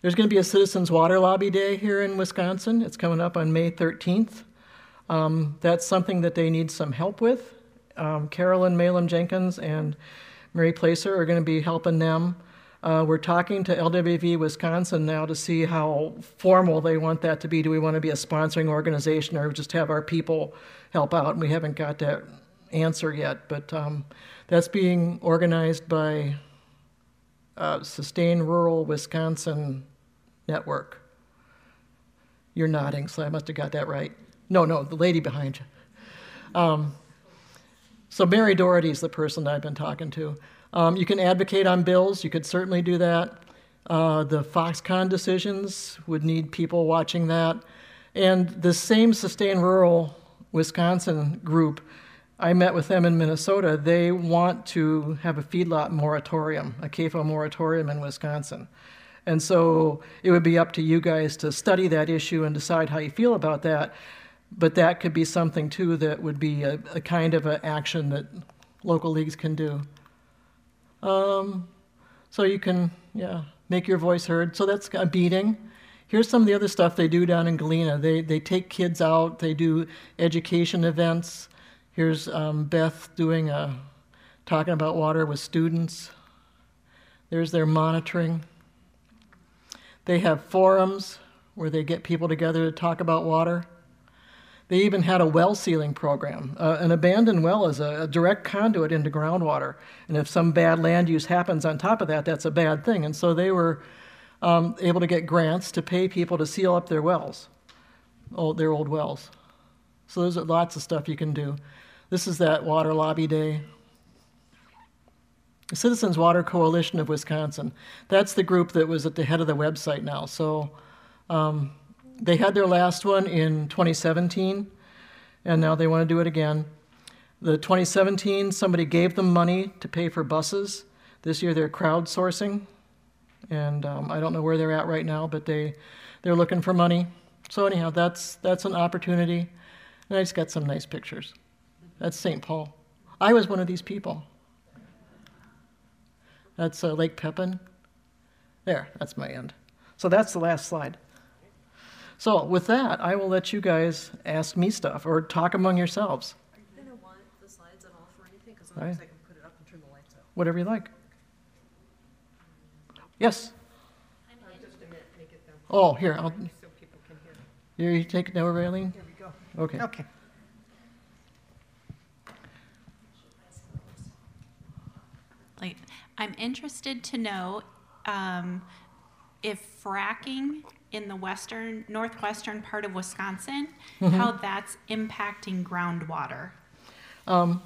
there's going to be a Citizens Water Lobby Day here in Wisconsin. It's coming up on May 13th. Um, that's something that they need some help with. Um, Carolyn Malum Jenkins and Mary Placer are going to be helping them. Uh, we're talking to LWV Wisconsin now to see how formal they want that to be. Do we want to be a sponsoring organization or just have our people help out? And we haven't got that answer yet, but um, that's being organized by uh, Sustain Rural Wisconsin Network. You're nodding, so I must have got that right. No, no, the lady behind you. Um, so Mary Doherty is the person I've been talking to. Um, you can advocate on bills. You could certainly do that. Uh, the Foxconn decisions would need people watching that. And the same Sustain Rural Wisconsin group, I met with them in Minnesota. They want to have a feedlot moratorium, a CAFO moratorium in Wisconsin. And so it would be up to you guys to study that issue and decide how you feel about that. But that could be something too that would be a, a kind of an action that local leagues can do. Um, so you can, yeah, make your voice heard. So that's a beating. Here's some of the other stuff they do down in Galena. They, they take kids out, they do education events. Here's um, Beth doing a, talking about water with students. There's their monitoring. They have forums where they get people together to talk about water. They even had a well sealing program. Uh, an abandoned well is a, a, direct conduit into groundwater. And if some bad land use happens on top of that, that's a bad thing. And so they were um, able to get grants to pay people to seal up their wells, old, their old wells. So there's lots of stuff you can do. This is that water lobby day. The Citizens Water Coalition of Wisconsin. That's the group that was at the head of the website now. So um, they had their last one in 2017, and now they want to do it again. The 2017, somebody gave them money to pay for buses. This year they're crowdsourcing, and um, I don't know where they're at right now, but they they're looking for money. So anyhow, that's that's an opportunity, and I just got some nice pictures. That's St. Paul. I was one of these people. That's uh, Lake Pepin. There, that's my end. So that's the last slide. So with that, I will let you guys ask me stuff or talk among yourselves. Are you gonna want the slides at all for anything? Because Right. I can put it up and turn the lights out. Whatever you like. Yes. Just a minute, make it Oh, here. I'll, so people can hear. Here, you take it over, Eileen. Here we go. Okay. Okay. Like, I'm interested to know um, if fracking in the western, northwestern part of Wisconsin, how that's impacting groundwater. Um,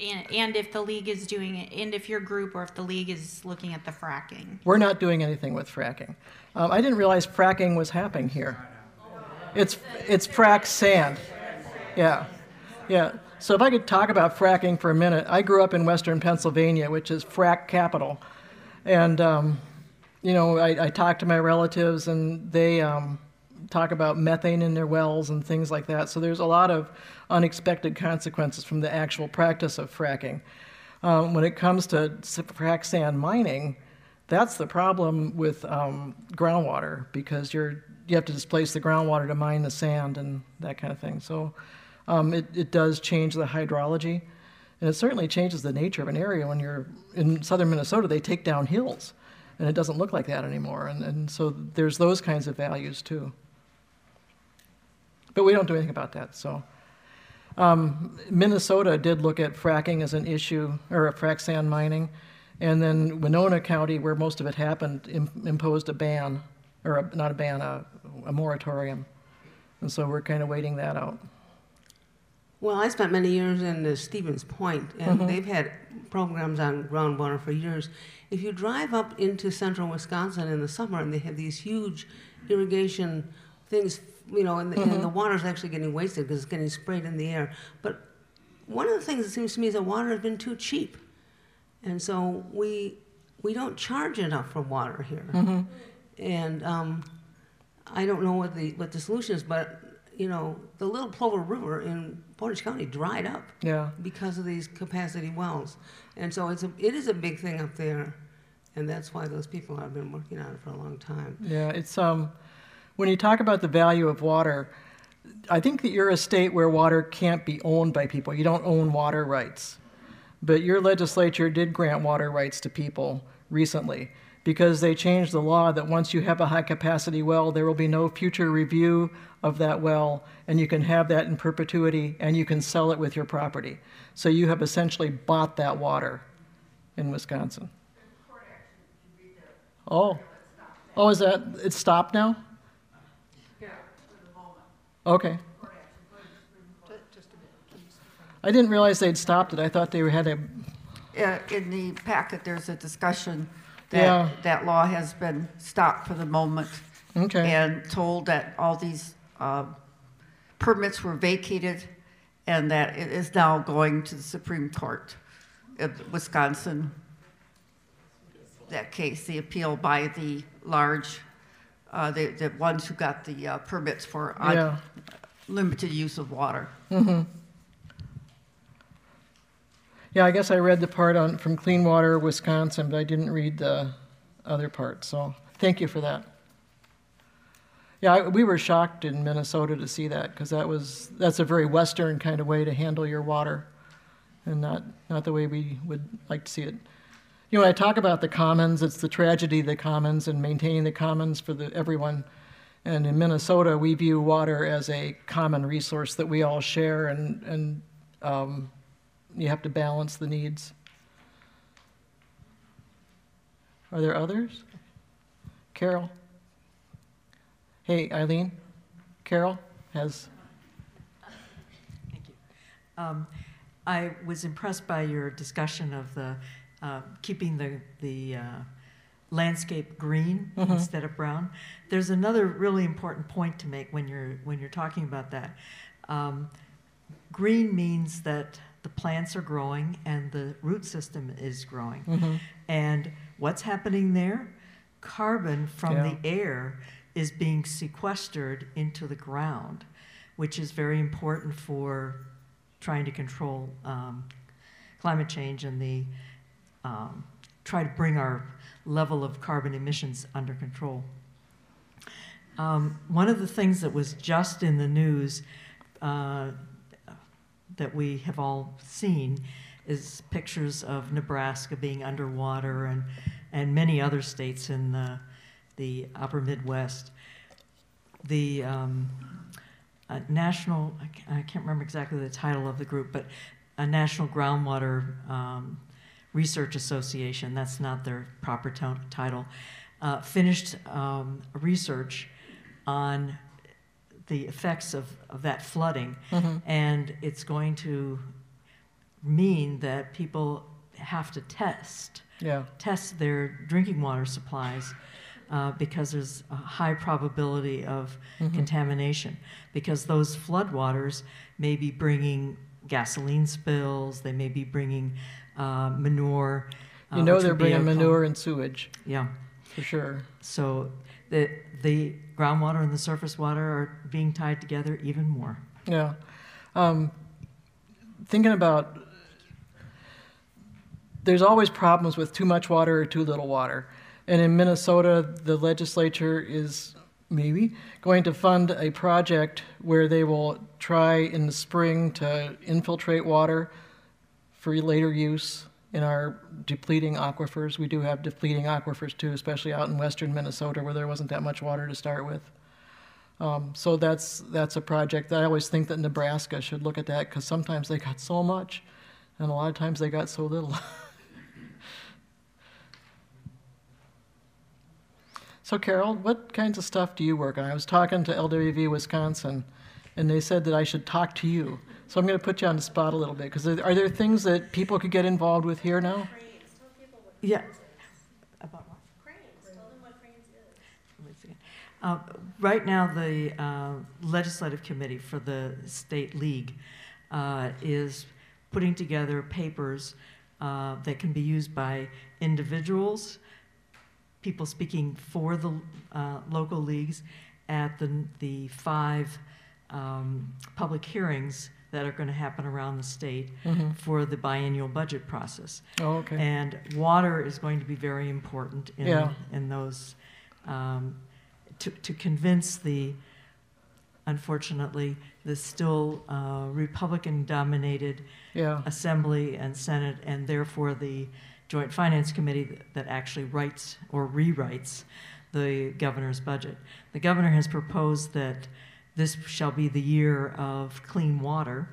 And, and if the league is doing it, and if your group or if the league is looking at the fracking. we're not doing anything with fracking. Um, I didn't realize fracking was happening here. It's it's frack sand. Yeah, yeah. So if I could talk about fracking for a minute, I grew up in Western Pennsylvania, which is frack capital, and um, you know I, I talked to my relatives, and they um, talk about methane in their wells and things like that. So there's a lot of unexpected consequences from the actual practice of fracking. Um, when it comes to frac sand mining, that's the problem with um, groundwater because you're you have to displace the groundwater to mine the sand and that kind of thing. So um, it, it does change the hydrology, and it certainly changes the nature of an area. When you're in southern Minnesota, they take down hills, and it doesn't look like that anymore. And, and so there's those kinds of values too. But we don't do anything about that. So um, Minnesota did look at fracking as an issue, or frac sand mining, and then Winona County, where most of it happened, Im- imposed a ban, or a, not a ban, a, a moratorium. And so we're kind of waiting that out. Well, I spent many years in uh, Stevens Point, and they've had programs on groundwater for years. If you drive up into central Wisconsin in the summer, and they have these huge irrigation things, you know, and the, and the water's actually getting wasted because it's getting sprayed in the air. But one of the things that seems to me is that water has been too cheap, and so we we don't charge enough for water here. And um, I don't know what the what the solution is, but you know, the Little Plover River in Portage County dried up Yeah. because of these capacity wells, and so it's a it is a big thing up there, and that's why those people have been working on it for a long time. Yeah, it's um, when you talk about the value of water, I think that you're a state where water can't be owned by people. You don't own water rights, but your legislature did grant water rights to people recently because they changed the law that once you have a high capacity well, there will be no future review of that well, and you can have that in perpetuity, and you can sell it with your property. So you have essentially bought that water in Wisconsin. Oh, oh, is that it's stopped now? Yeah, Okay. I didn't realize they'd stopped it. I thought they had a. Uh, In the packet, there's a discussion Yeah. that that law has been stopped for the moment Okay. and told that all these uh, permits were vacated and that it is now going to the Supreme Court of Wisconsin. That case, the appeal by the large, uh, the the ones who got the uh, permits for Yeah. limited use of water. Yeah, I guess I read the part on from Clean Water, Wisconsin, but I didn't read the other part. So thank you for that. Yeah, I, we were shocked in Minnesota to see that because that was that's a very Western kind of way to handle your water, and not not the way we would like to see it. You know, when I talk about the commons, it's the tragedy of the commons and maintaining the commons for the, everyone. And in Minnesota, we view water as a common resource that we all share, and and um, you have to balance the needs. Are there others? Carol? Hey, Eileen? Carol has, Thank Um, I was impressed by your discussion of the, uh, keeping the, the uh, landscape green instead of brown. There's another really important point to make when you're, when you're talking about that. Um, Green means that the plants are growing and the root system is growing. And what's happening there? Carbon from Yeah. the air is being sequestered into the ground, which is very important for trying to control um, climate change and the um, try to bring our level of carbon emissions under control. Um, one of the things that was just in the news uh, that we have all seen is pictures of Nebraska being underwater and, and many other states in the, the upper Midwest. The um, national, I ca- I can't remember exactly the title of the group, but a National Groundwater um, Research Association, that's not their proper title, uh, finished um, research on the effects of, of that flooding. And it's going to mean that people have to test yeah, test their drinking water supplies uh, because there's a high probability of contamination because those floodwaters may be bringing gasoline spills, they may be bringing uh, manure. uh, you know they're be a bringing manure and sewage, Yeah. for sure. So the, the groundwater and the surface water are being tied together even more. Yeah. Um, thinking about, there's always problems with too much water or too little water. And in Minnesota, the legislature is maybe going to fund a project where they will try in the spring to infiltrate water for later use in our depleting aquifers. We do have depleting aquifers too, especially out in western Minnesota where there wasn't that much water to start with. Um, so that's that's a project that I always think that Nebraska should look at that because sometimes they got so much, and a lot of times they got so little. *laughs* so Carol, what kinds of stuff do you work on? I was talking to LWV Wisconsin, and they said that I should talk to you. So I'm going to put you on the spot a little bit because are there things that people could get involved with here now? Yeah. Uh, Right now, the uh, legislative committee for the state league uh, is putting together papers uh, that can be used by individuals, people speaking for the uh, local leagues at the, the five um, public hearings that are going to happen around the state Mhm. for the biennial budget process. Oh, okay. And water is going to be very important in, Yeah. in those, um, to, to convince the, unfortunately, the still uh, Republican-dominated Yeah. Assembly and Senate, and therefore the Joint Finance Committee that- that actually writes or rewrites the governor's budget. The governor has proposed that this shall be the year of clean water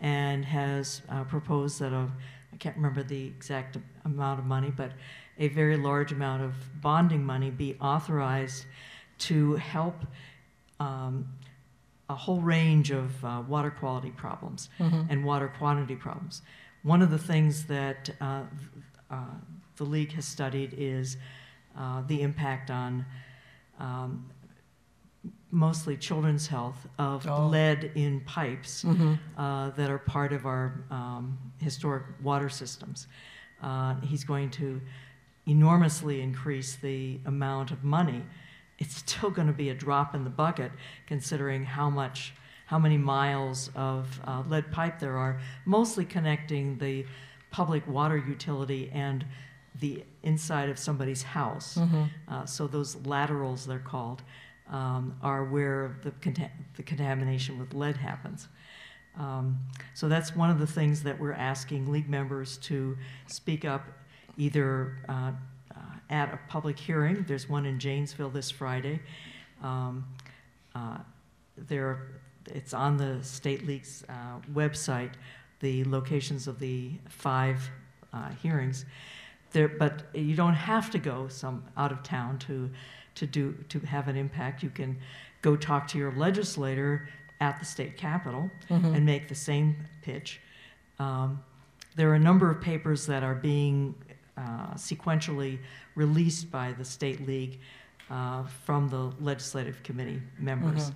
and has uh, proposed that a, I can't remember the exact amount of money, but a very large amount of bonding money be authorized to help um, a whole range of uh, water quality problems Mhm. and water quantity problems. One of the things that uh, uh, the league has studied is uh, the impact on um, mostly children's health of Oh. lead in pipes Mhm. uh, that are part of our um, historic water systems. Uh, he's going to enormously increase the amount of money. It's still going to be a drop in the bucket considering how much, how many miles of uh, lead pipe there are, mostly connecting the public water utility and the inside of somebody's house. Mhm. Uh, so those laterals, they're called, um, are where the, the contamination with lead happens. Um, so that's one of the things that we're asking league members to speak up either uh, uh, at a public hearing. There's one in Janesville this Friday. Um, uh, there, it's on the state league's uh, website, the locations of the five uh, hearings. There, but you don't have to go some out of town to to do to have an impact. You can go talk to your legislator at the state capitol Mhm. and make the same pitch. Um, there are a number of papers that are being uh, sequentially released by the state league uh, from the legislative committee members.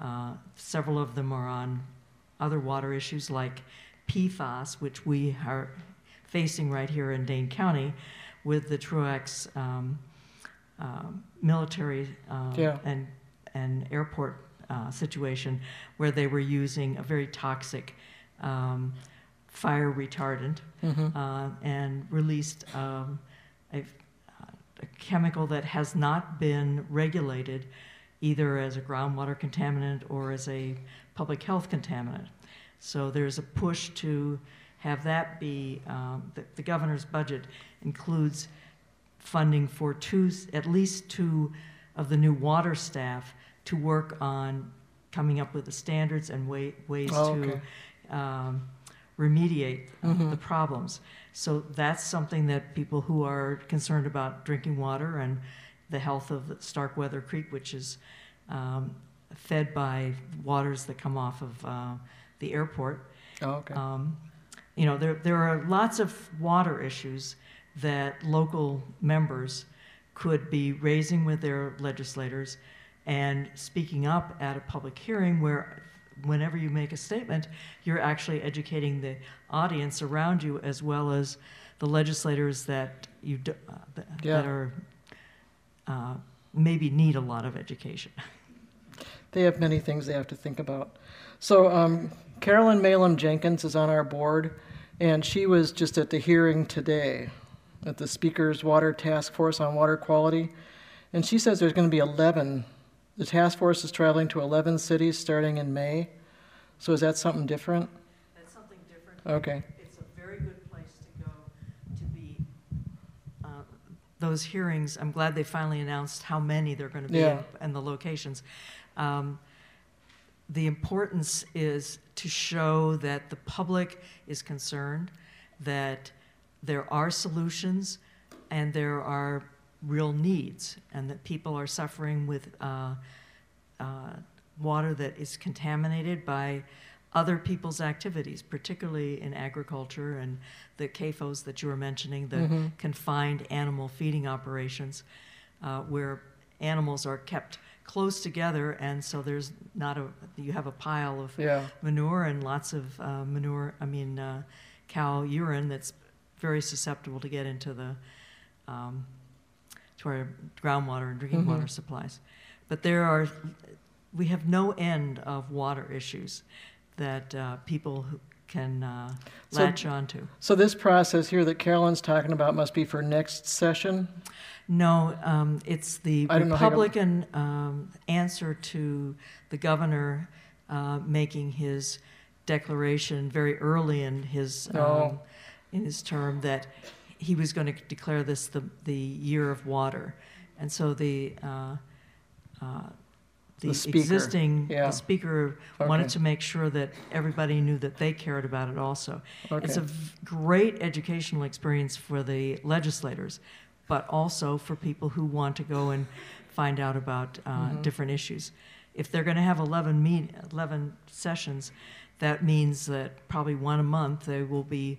Uh, several of them are on other water issues like PFAS, which we are facing right here in Dane County with the Truax um, um, military uh, Yeah. and, and airport uh, situation where they were using a very toxic um, fire retardant Mhm. uh, and released um, a, a chemical that has not been regulated either as a groundwater contaminant or as a public health contaminant. So there's a push to have that be, um, the, the governor's budget includes funding for two, at least two of the new water staff to work on coming up with the standards and wa- ways Oh, to um, remediate Mhm. the problems. So that's something that people who are concerned about drinking water and the health of Starkweather Creek, which is um, fed by waters that come off of uh, the airport. Oh, okay. Um, you know, there, there are lots of water issues that local members could be raising with their legislators and speaking up at a public hearing where whenever you make a statement, you're actually educating the audience around you as well as the legislators that you do, uh, that, Yeah. that are uh, maybe need a lot of education. *laughs* They have many things they have to think about. So um, Carolyn Malum Jenkins is on our board, and she was just at the hearing today at the Speaker's Water Task Force on Water Quality, and she says there's going to be 11. The task force is traveling to 11 cities starting in May. So is that something different? That's something different. Okay. It's a very good place to go to be. uh, Those hearings, I'm glad they finally announced how many they're going to be Yeah. and the locations. Um, The importance is to show that the public is concerned, that there are solutions, and there are real needs, and that people are suffering with uh, uh, water that is contaminated by other people's activities, particularly in agriculture and the CAFOs that you were mentioning, the Mm-hmm. confined animal feeding operations, uh, where animals are kept close together, and so there's not a you have a pile of Yeah. manure and lots of uh, manure. I mean, uh, cow urine that's very susceptible to get into the um, to our groundwater and drinking Mhm. water supplies. But there are we have no end of water issues that uh, people who can uh, So- latch onto. So this process here that Carolyn's talking about must be for next session? No, um, it's the I don't know how you- Republican um, answer to the governor uh, making his declaration very early in his um, Oh. In his term that he was going to declare this the the year of water, and so the. Uh, uh, the, The speaker, existing yeah. the speaker wanted to make sure that everybody knew that they cared about it also. It's a great educational experience for the legislators, but also for people who want to go and find out about uh, Mm-hmm. different issues. If they're going to have 11, meet, 11 sessions, that means that probably one a month they will be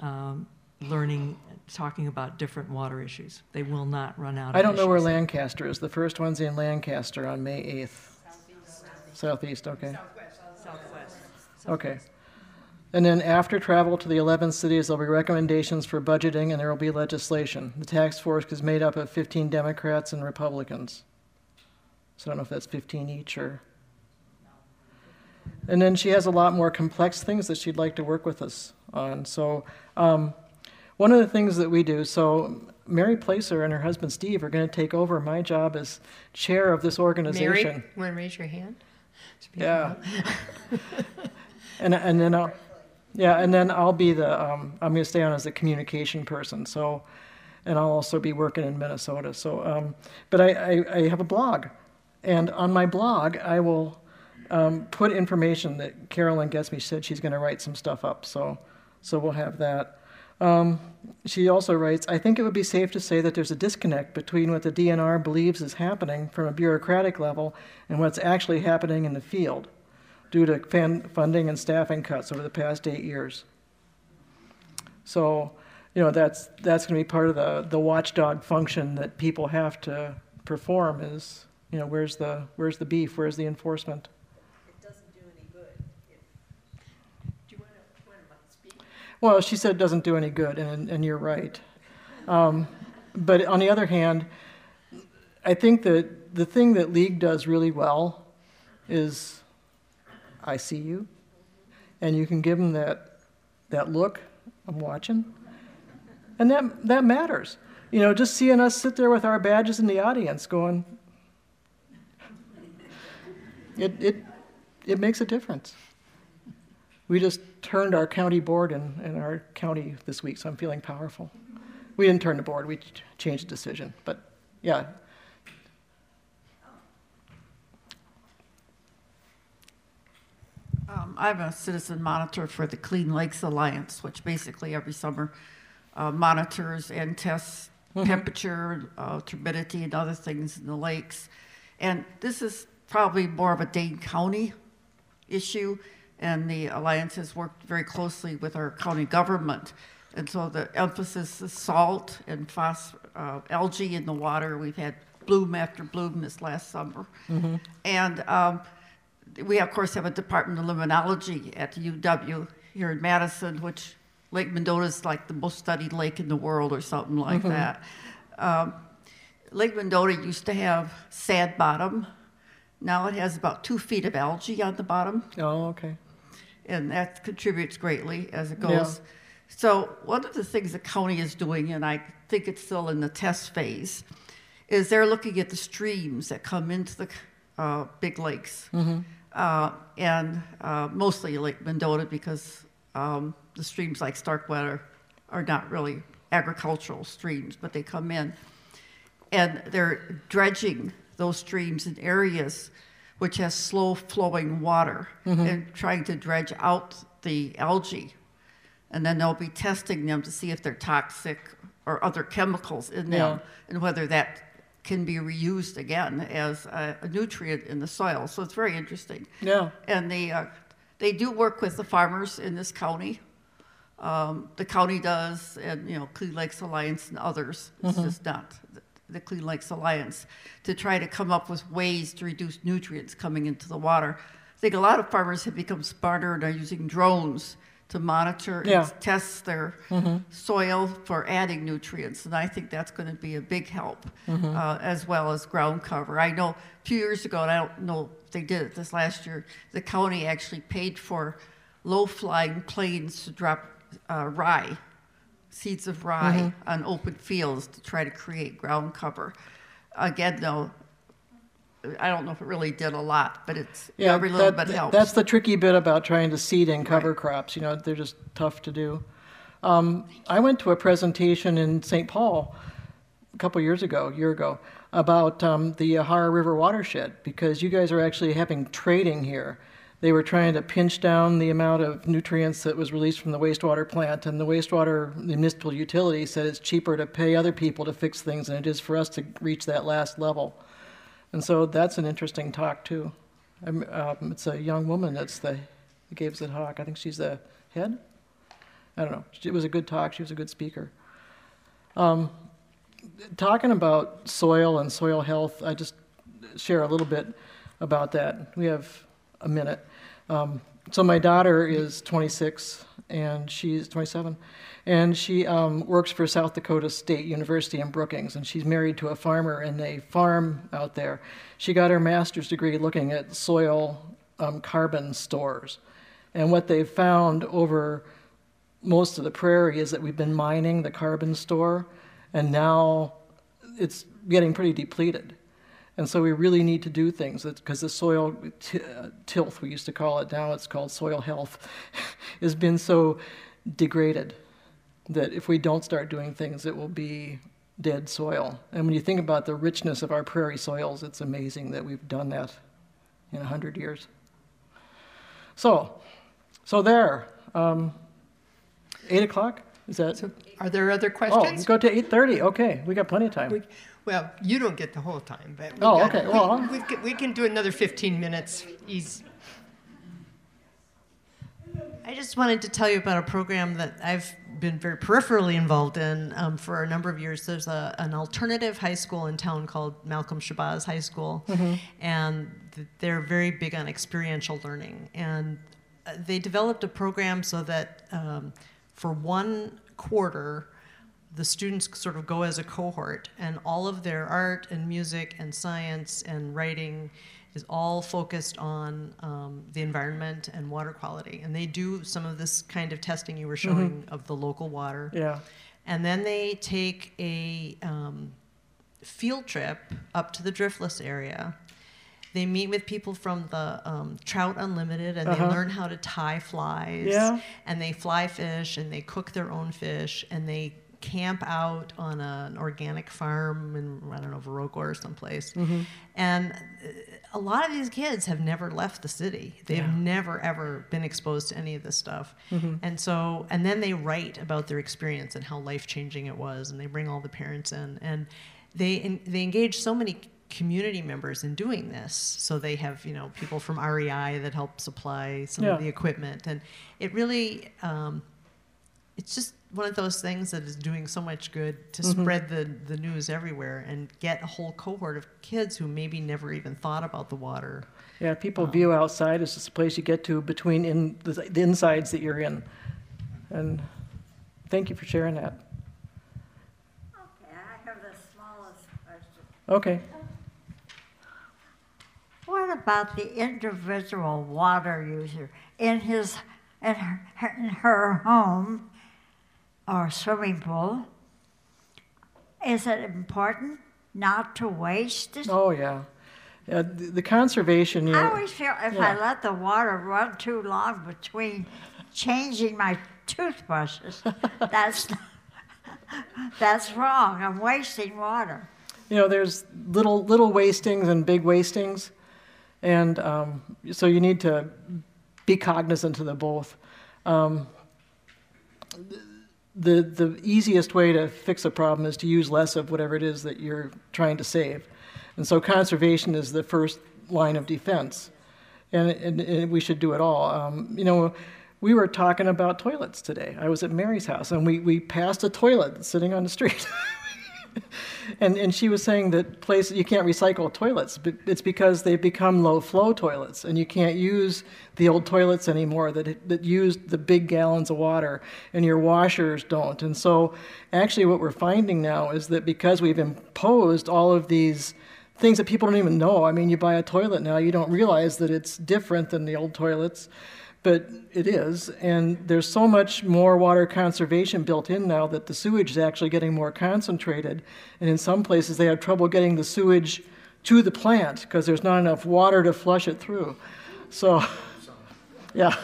um, learning, talking about different water issues. They will not run out of I don't know where issues. Lancaster is. The first one's in Lancaster on May 8th. Southeast, okay. Southwest, okay. And then after travel to the 11 cities, there'll be recommendations for budgeting and there will be legislation. The task force is made up of 15 Democrats and Republicans. So I don't know if that's 15 each or. And then she has a lot more complex things that she'd like to work with us on. So um, one of the things that we do, so Mary Placer and her husband Steve are going to take over my job as chair of this organization. Mary, you want to raise your hand? Yeah. *laughs* And, and then I'll, yeah, and then I'll be the, um, I'm gonna stay on as the communication person, so, and I'll also be working in Minnesota, so, um, but I, I, I have a blog. And on my blog, I will, um, put information that Carolyn gets me, said she's gonna write some stuff up, so, so we'll have that. Um, she also writes, I think it would be safe to say that there's a disconnect between what the DNR believes is happening from a bureaucratic level and what's actually happening in the field due to fan, funding and staffing cuts over the past eight years. So, you know, that's, that's going to be part of the, the watchdog function that people have to perform is, you know, where's the, where's the beef, where's the enforcement? It doesn't do any good if. Do you want to, want to speak? Well, she said it doesn't do any good, and, and you're right. Um, but on the other hand, I think that the thing that League does really well is I see you, and you can give them that, that look, I'm watching. And that, that matters. You know, just seeing us sit there with our badges in the audience going, it, it, it makes a difference. We just turned our county board in, in our county this week, so I'm feeling powerful. We didn't turn the board, we changed the decision, but yeah. Um, I'm a citizen monitor for the Clean Lakes Alliance, which basically every summer uh, monitors and tests temperature, uh, turbidity, and other things in the lakes. And this is probably more of a Dane County issue, and the Alliance has worked very closely with our county government. And so the emphasis is salt and phos- uh, algae in the water. We've had bloom after bloom this last summer. And um, we, of course, have a Department of Limnology at UW here in Madison, which Lake Mendota is like the most studied lake in the world or something like that. Um, Lake Mendota used to have sand bottom. Now it has about two feet of algae on the bottom, Oh, okay. And that contributes greatly as it Yeah. goes. So one of the things the county is doing, and I think it's still in the test phase, is they're looking at the streams that come into the uh, big lakes, uh, and uh, mostly Lake Mendota because um, the streams like Starkweather are not really agricultural streams, but they come in, and they're dredging those streams in areas which has slow flowing water and trying to dredge out the algae and then they'll be testing them to see if they're toxic or other chemicals in them and whether that can be reused again as a, a nutrient in the soil. So it's very interesting. Yeah. And they, uh, they do work with the farmers in this county. Um, the county does, and you know, Clean Lakes Alliance and others. It's just not the, Clean Lakes Alliance to try to come up with ways to reduce nutrients coming into the water. I think a lot of farmers have become smarter and are using drones to monitor Yeah. and test their soil for adding nutrients, and I think that's going to be a big help, uh, as well as ground cover. I know a few years ago, and I don't know if they did it this last year, the county actually paid for low-flying planes to drop uh, rye, seeds of rye, on open fields to try to create ground cover. Again, though, I don't know if it really did a lot, but it's Yeah, every little that- bit helps. That's the tricky bit about trying to seed and cover crops. You know, they're just tough to do. Um, I went to a presentation in St. Paul a couple years ago, a year ago, about um, the Yahara River watershed because you guys are actually having trading here. They were trying to pinch down the amount of nutrients that was released from the wastewater plant, and the wastewater the municipal utility said it's cheaper to pay other people to fix things than it is for us to reach that last level. And so that's an interesting talk too. Um, um, it's a young woman that's the that gave the talk. I think she's the head. I don't know. It was a good talk. She was a good speaker. Um, talking about soil and soil health, I just share a little bit about that. We have a minute. Um, so my daughter is 26 and she's 27, and she um, works for South Dakota State University in Brookings, and she's married to a farmer in a farm out there. She got her master's degree looking at soil um, carbon stores, and what they've found over most of the prairie is that we've been mining the carbon store, and now it's getting pretty depleted. And so we really need to do things because the soil t- uh, tilth, we used to call it, now it's called soil health, *laughs* has been so degraded that if we don't start doing things, it will be dead soil. And when you think about the richness of our prairie soils, it's amazing that we've done that in 100 years. So, so there. Um, 8 o'clock? Is that? So Are there other questions? oh, go to 8.30. Okay, we got plenty of time. We- Well, you don't get the whole time, but. we Oh, got- okay, well- We can, we can do another 15 minutes, easy. I just wanted to tell you about a program that I've been very peripherally involved in um, for a number of years. There's a, an alternative high school in town called Malcolm Shabazz High School, and they're very big on experiential learning. And uh, they developed a program so that um, for one quarter, the students sort of go as a cohort, and all of their art and music and science and writing is all focused on um, the environment and water quality. And they do some of this kind of testing you were showing of the local water. Yeah. And then they take a um, field trip up to the Driftless area. They meet with people from the um, Trout Unlimited and Uh-huh. they learn how to tie flies. Yeah. And they fly fish and they cook their own fish and they camp out on an organic farm in, I don't know, Viroqua or someplace. Mm-hmm. And uh, a lot of these kids have never left the city. They've Yeah. never, ever been exposed to any of this stuff. Mm-hmm. And so, and then they write about their experience and how life changing it was, and they bring all the parents in, and they they engage so many community members in doing this. So they have you know people from REI that help supply some Yeah. of the equipment, and it really. Um, it's just one of those things that is doing so much good to mm-hmm. spread the, the news everywhere and get a whole cohort of kids who maybe never even thought about the water. Yeah, people um, view outside as just a place you get to between in the, the insides that you're in. And thank you for sharing that. Okay, I have the smallest question. Okay. What about the individual water user in his, in her, in her home or swimming pool? Is it important not to waste it? Oh, yeah. Yeah, the, the conservation, you I always feel if I let the water run too long between changing my toothbrushes, *laughs* that's that's wrong. I'm wasting water. you know, there's little little wastings and big wastings, and um, so you need to be cognizant of the both. Um, the the easiest way to fix a problem is to use less of whatever it is that you're trying to save, and so conservation is the first line of defense, and, and, and we should do it all. Um, you know. We were talking about toilets today. I was at Mary's house and we, we passed a toilet sitting on the street. *laughs* *laughs* and, and she was saying that places you can't recycle toilets. but It's because they've become low flow toilets, and you can't use the old toilets anymore that that used the big gallons of water, and your washers don't. And so, actually, what we're finding now is that because we've imposed all of these things that people don't even know. I mean, you buy a toilet now, you don't realize that it's different than the old toilets but it is. And there's so much more water conservation built in now that the sewage is actually getting more concentrated. And in some places, they have trouble getting the sewage to the plant because there's not enough water to flush it through. So, *laughs* yeah.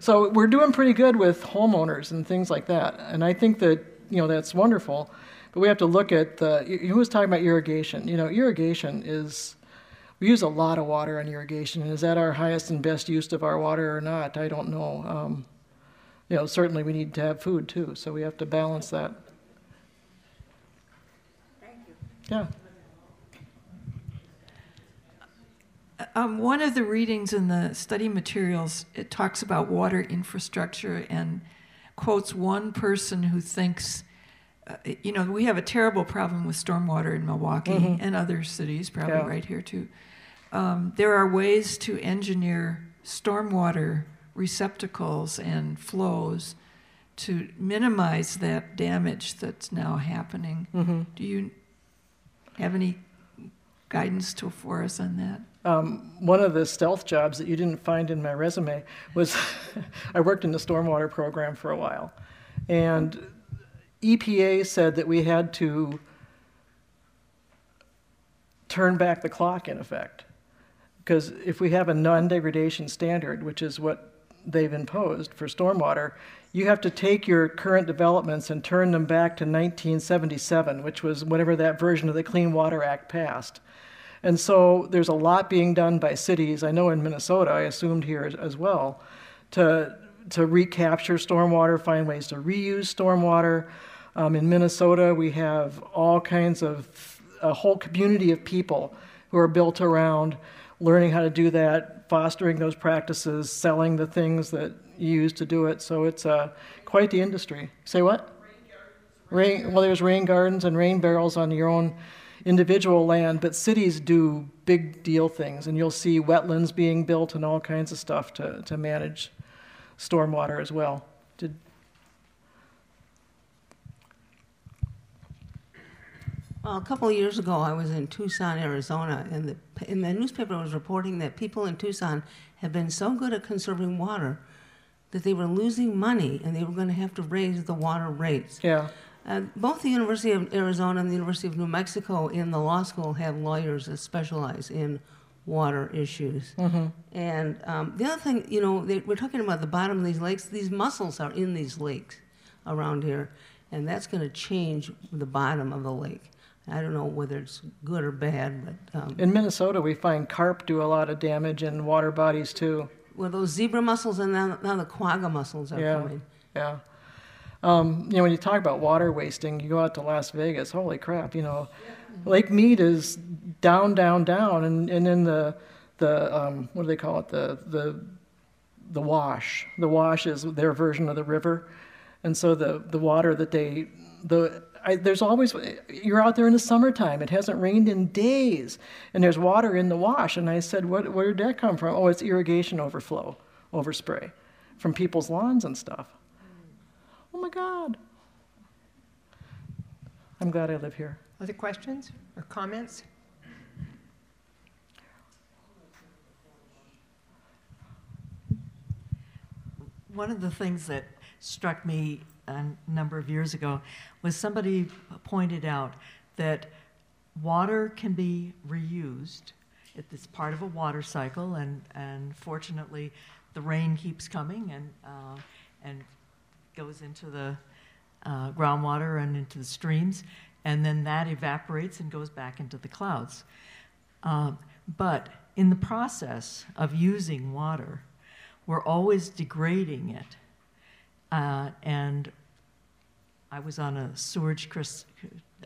So we're doing pretty good with homeowners and things like that. And I think that, you know, that's wonderful. But we have to look at the, who was talking about irrigation? You know, irrigation is, we use a lot of water on irrigation. And is that our highest and best use of our water or not? I don't know. Um, you know, certainly we need to have food too, so we have to balance that. Thank you. Yeah. Um, one of the readings in the study materials, it talks about water infrastructure and quotes one person who thinks, uh, you know, we have a terrible problem with stormwater in Milwaukee Mhm. and other cities, probably Yeah. right here too. Um, there are ways to engineer stormwater receptacles and flows to minimize that damage that's now happening. Mhm. Do you have any guidance to for us on that? Um, one of the stealth jobs that you didn't find in my resume was *laughs* I worked in the stormwater program for a while. And EPA said that we had to turn back the clock, in effect. Because if we have a non degradation standard, which is what they've imposed for stormwater, you have to take your current developments and turn them back to 1977, which was whatever that version of the Clean Water Act passed. And so there's a lot being done by cities. I know in Minnesota, I assumed here as well, to to recapture stormwater, find ways to reuse stormwater. Um, in Minnesota, we have all kinds of a whole community of people who are built around learning how to do that, fostering those practices, selling the things that you use to do it. So it's uh, quite the industry. Say what? Rain, well, there's rain gardens and rain barrels on your own individual land, but cities do big deal things, and you'll see wetlands being built and all kinds of stuff to, to manage stormwater as well. Did, Well, a couple of years ago, I was in Tucson, Arizona, and the, and the newspaper was reporting that people in Tucson have been so good at conserving water that they were losing money and they were going to have to raise the water rates. yeah, Uh, both the University of Arizona and the University of New Mexico in the law school have lawyers that specialize in water issues. Mm-hmm. And um, the other thing, you know, they, we're talking about the bottom of these lakes. These mussels are in these lakes around here, and that's going to change the bottom of the lake. I don't know whether it's good or bad, but um, in Minnesota, we find carp do a lot of damage in water bodies too. well, those zebra mussels and now, now the quagga mussels are Yeah. coming. Yeah. Um, you know, when you talk about water wasting, you go out to Las Vegas, holy crap, you know, Lake Mead is down, down, down, and, and then the, the um, what do they call it? The, the, the wash. The wash is their version of the river. And so the, the water that they, the, I, there's always, you're out there in the summertime, it hasn't rained in days, and there's water in the wash. And I said, what, where did that come from? Oh, it's irrigation overflow, overspray from people's lawns and stuff. Oh my God. I'm glad I live here. Other questions or comments? One of the things that struck me a number of years ago was somebody pointed out that water can be reused. It's part of a water cycle, and, and fortunately, the rain keeps coming and, uh, and goes into the uh, groundwater and into the streams, and then that evaporates and goes back into the clouds. Um, but in the process of using water, we're always degrading it. Uh, and I was on a sewage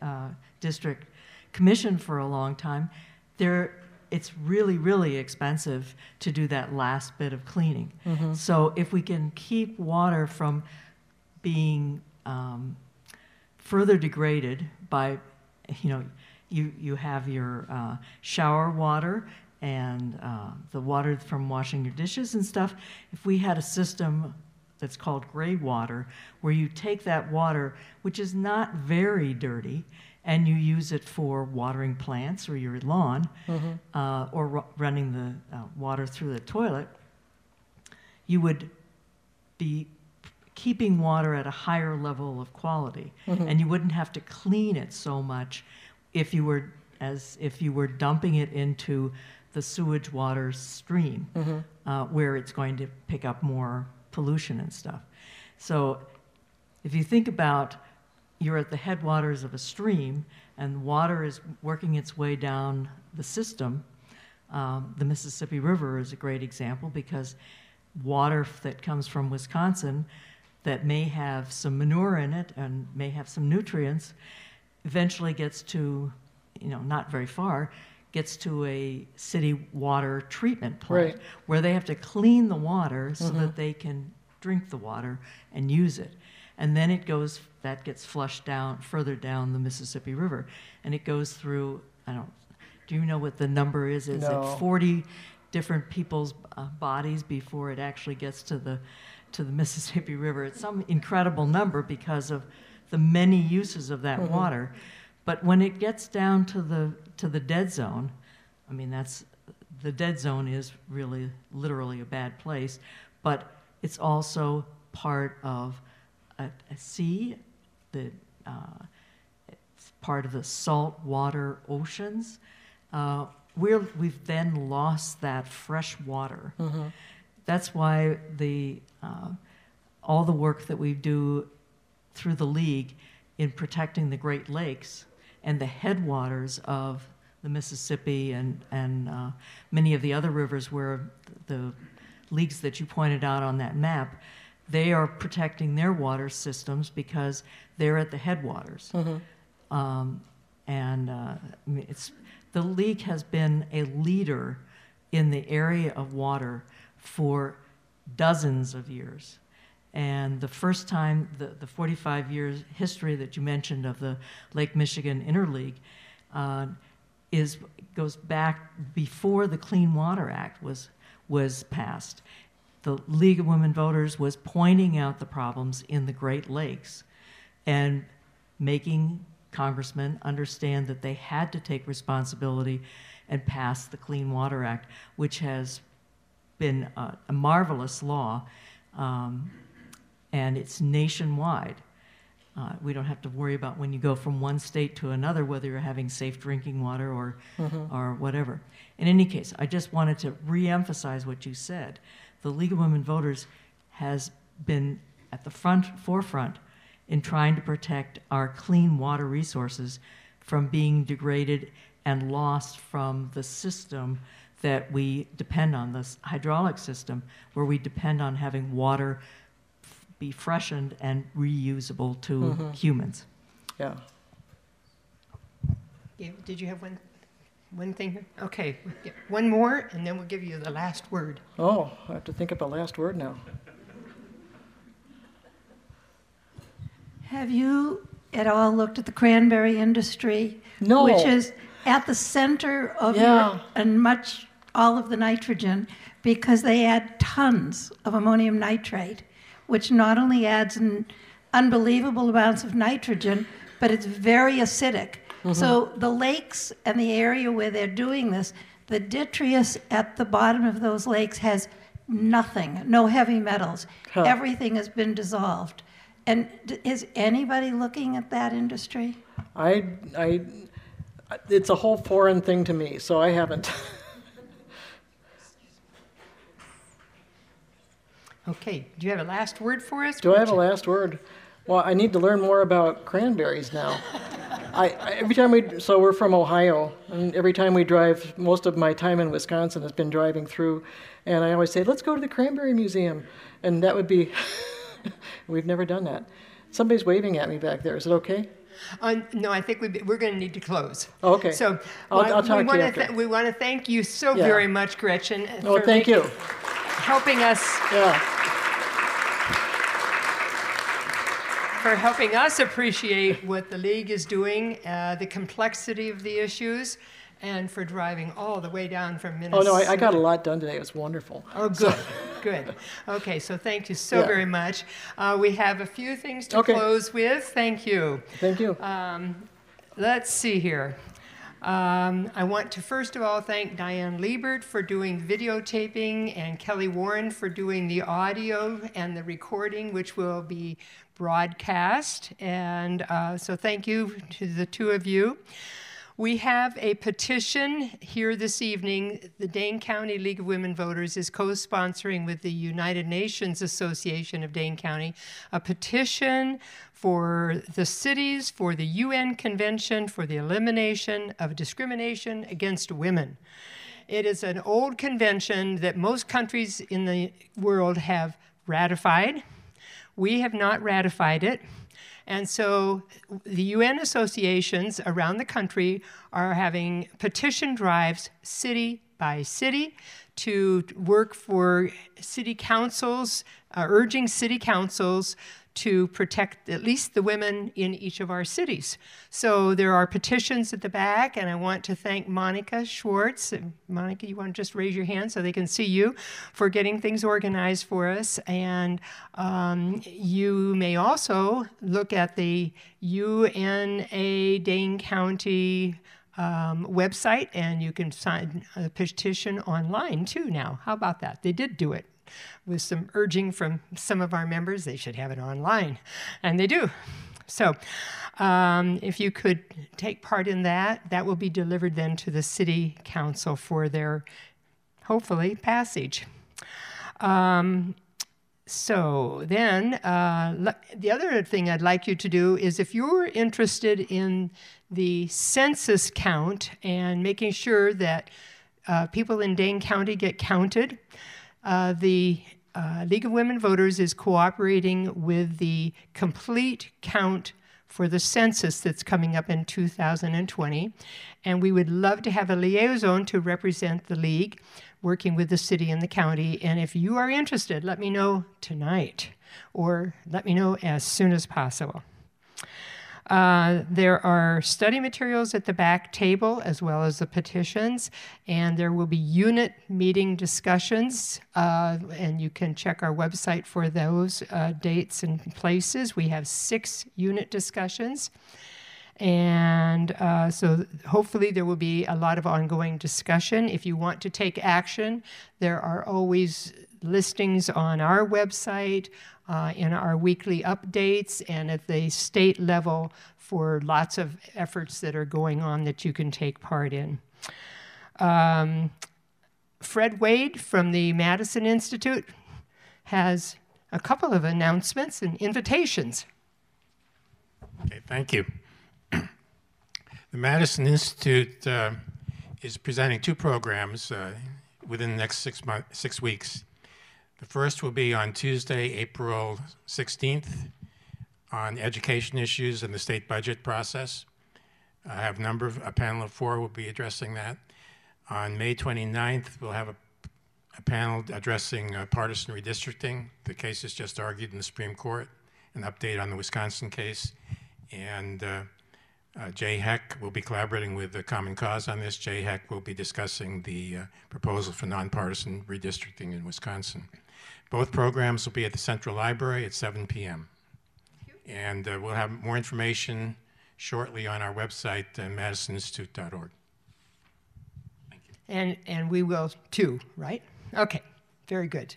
uh, district commission for a long time. There, it's really, really expensive to do that last bit of cleaning. So if we can keep water from being um, further degraded by, you know, you, you have your uh, shower water and uh, the water from washing your dishes and stuff. If we had a system that's called gray water, where you take that water, which is not very dirty, and you use it for watering plants or your lawn, uh, or ru- running the uh, water through the toilet, you would be keeping water at a higher level of quality, and you wouldn't have to clean it so much if you were as if you were dumping it into the sewage water stream, uh, where it's going to pick up more pollution and stuff. So, if you think about you're at the headwaters of a stream and water is working its way down the system. Um, the Mississippi River is a great example because water that comes from Wisconsin that may have some manure in it and may have some nutrients eventually gets to, you know, not very far, gets to a city water treatment plant Right. where they have to clean the water so that they can drink the water and use it. And then it goes, that gets flushed down, further down the Mississippi River. And it goes through, I don't, do you know what the number is? Is No. it 40 different people's uh, bodies before it actually gets to the, to the *laughs* Mississippi River? It's some incredible number because of the many uses of that water. But when it gets down to the, to the dead zone, I mean, that's, the dead zone is really literally a bad place, but it's also part of a, a sea, the, uh, it's part of the saltwater oceans. Uh, we're, we've then lost that fresh water. That's why the, uh, all the work that we do through the league in protecting the Great Lakes and the headwaters of the Mississippi and, and uh, many of the other rivers where the leagues that you pointed out on that map, they are protecting their water systems because they're at the headwaters. Um, and uh, it's, the league has been a leader in the area of water for dozens of years. And the first time, the, the 45 years history that you mentioned of the Lake Michigan Interleague uh, is, goes back before the Clean Water Act was, was passed. The League of Women Voters was pointing out the problems in the Great Lakes and making congressmen understand that they had to take responsibility and pass the Clean Water Act, which has been a, a marvelous law, um, and it's nationwide. Uh, we don't have to worry about when you go from one state to another whether you're having safe drinking water or, or whatever. In any case, I just wanted to reemphasize what you said. The League of Women Voters has been at the front forefront in trying to protect our clean water resources from being degraded and lost from the system that we depend on, this hydraulic system, where we depend on having water be freshened and reusable to mm-hmm. humans. Yeah. Yeah, Did you have one, one thing here? Okay, yeah, one more, and then we'll give you the last word. Oh, I have to think of a last word now. Have you at all looked at the cranberry industry? No. Which is at the center of Yeah. your, and much, all of the nitrogen, because they add tons of ammonium nitrate, which not only adds an unbelievable amounts of nitrogen, but it's very acidic. Mm-hmm. So the lakes and the area where they're doing this, the detritus at the bottom of those lakes has nothing, no heavy metals. Huh. Everything has been dissolved. And d- is anybody looking at that industry? I, I, it's a whole foreign thing to me, so I haven't. *laughs* Okay, do you have a last word for us? Do I have a last word? Well, I need to learn more about cranberries now. I, I every time we so we're from Ohio, and every time we drive, most of my time in Wisconsin has been driving through, and I always say, "Let's go to the Cranberry Museum," and that would be. *laughs* we've never done that. Somebody's waving at me back there. Is it okay? Uh, no, I think we, we're going to need to close. Oh, okay. So I'll- I'll talk we to want you after. th- we want to thank you so Yeah. very much, Gretchen. Oh, thank making- you. Helping us Yeah. for helping us appreciate what the league is doing, uh, the complexity of the issues, and for driving all the way down from Minnesota. Oh no, I, I got a lot done today. It was wonderful. Oh, So- good, *laughs* good. Okay, so thank you so Yeah. very much. Uh, we have a few things to Okay. close with. Thank you. Thank you. Um, let's see here. Um, I want to first of all thank Diane Liebert for doing videotaping and Kelly Warren for doing the audio and the recording, which will be broadcast. And uh, so thank you to the two of you. We have a petition here this evening. The Dane County League of Women Voters is co sponsoring with the United Nations Association of Dane County a petition for the cities for the UN Convention for the Elimination of Discrimination Against Women. It is an old convention that most countries in the world have ratified. We have not ratified it. And so the UN associations around the country are having petition drives city by city to work for city councils, uh, urging city councils to protect at least the women in each of our cities. So there are petitions at the back, and I want to thank Monica Schwartz. Monica, you want to just raise your hand so they can see you for getting things organized for us. And um, you may also look at the UNA Dane County um, website, and you can sign a petition online too now. How about that? They did do it with some urging from some of our members. They should have it online, and they do. So, um, if you could take part in that, that will be delivered then to the city council for their hopefully passage. Um, so then, uh, the other thing I'd like you to do is if you're interested in the census count and making sure that uh, people in Dane County get counted, uh, the uh, League of Women Voters is cooperating with the complete count for the census that's coming up in 2020. And we would love to have a liaison to represent the league, working with the city and the county. And if you are interested, let me know tonight or let me know as soon as possible. Uh, there are study materials at the back table as well as the petitions, and there will be unit meeting discussions, uh, and you can check our website for those uh, dates and places. We have six unit discussions. And uh, so hopefully there will be a lot of ongoing discussion. If you want to take action, there are always listings on our website, uh, in our weekly updates, and at the state level for lots of efforts that are going on that you can take part in. Um, Fred Wade from the Madison Institute has a couple of announcements and invitations. Okay, thank you. The Madison Institute uh, is presenting two programs uh, within the next six, month, six weeks. The first will be on Tuesday, April 16th, on education issues and the state budget process. I have a number of, a panel of four will be addressing that. On May 29th, we'll have a, a panel addressing uh, partisan redistricting. The case is just argued in the Supreme Court, an update on the Wisconsin case. And uh, Jay Heck will be collaborating with the Common Cause on this. Jay Heck will be discussing the uh, proposal for nonpartisan redistricting in Wisconsin. Both programs will be at the Central Library at 7 p.m. And uh, we'll have more information shortly on our website, uh, madisoninstitute.org. Thank you. And, and we will too, right? Okay, very good.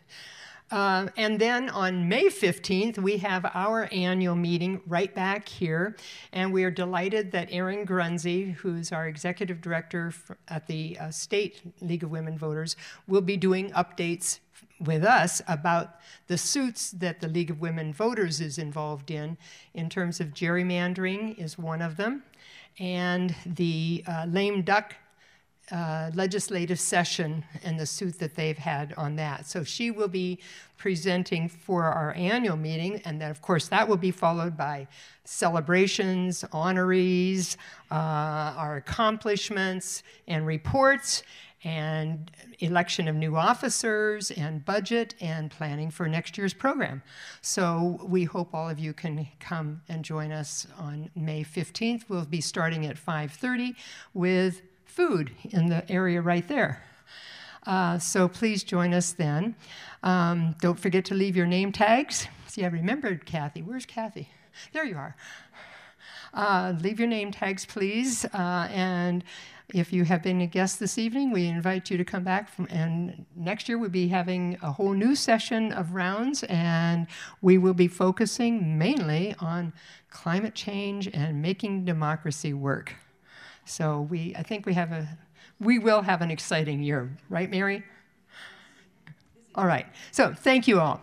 Uh, and then on May 15th, we have our annual meeting right back here. And we are delighted that Erin Grunze, who's our executive director at the uh, State League of Women Voters, will be doing updates with us about the suits that the League of Women Voters is involved in, in terms of gerrymandering, is one of them, and the uh, lame duck uh, legislative session and the suit that they've had on that. So she will be presenting for our annual meeting, and then, of course, that will be followed by celebrations, honorees, uh, our accomplishments, and reports, and election of new officers, and budget, and planning for next year's program. So we hope all of you can come and join us on May 15th. We'll be starting at 5:30 with food in the area right there. Uh, so please join us then. Um, don't forget to leave your name tags. See, I remembered Kathy. Where's Kathy? There you are. Uh, leave your name tags, please. Uh, and if you have been a guest this evening, we invite you to come back. From, and next year we'll be having a whole new session of rounds, and we will be focusing mainly on climate change and making democracy work. So we, I think we have a, we will have an exciting year, right, Mary? All right. So thank you all.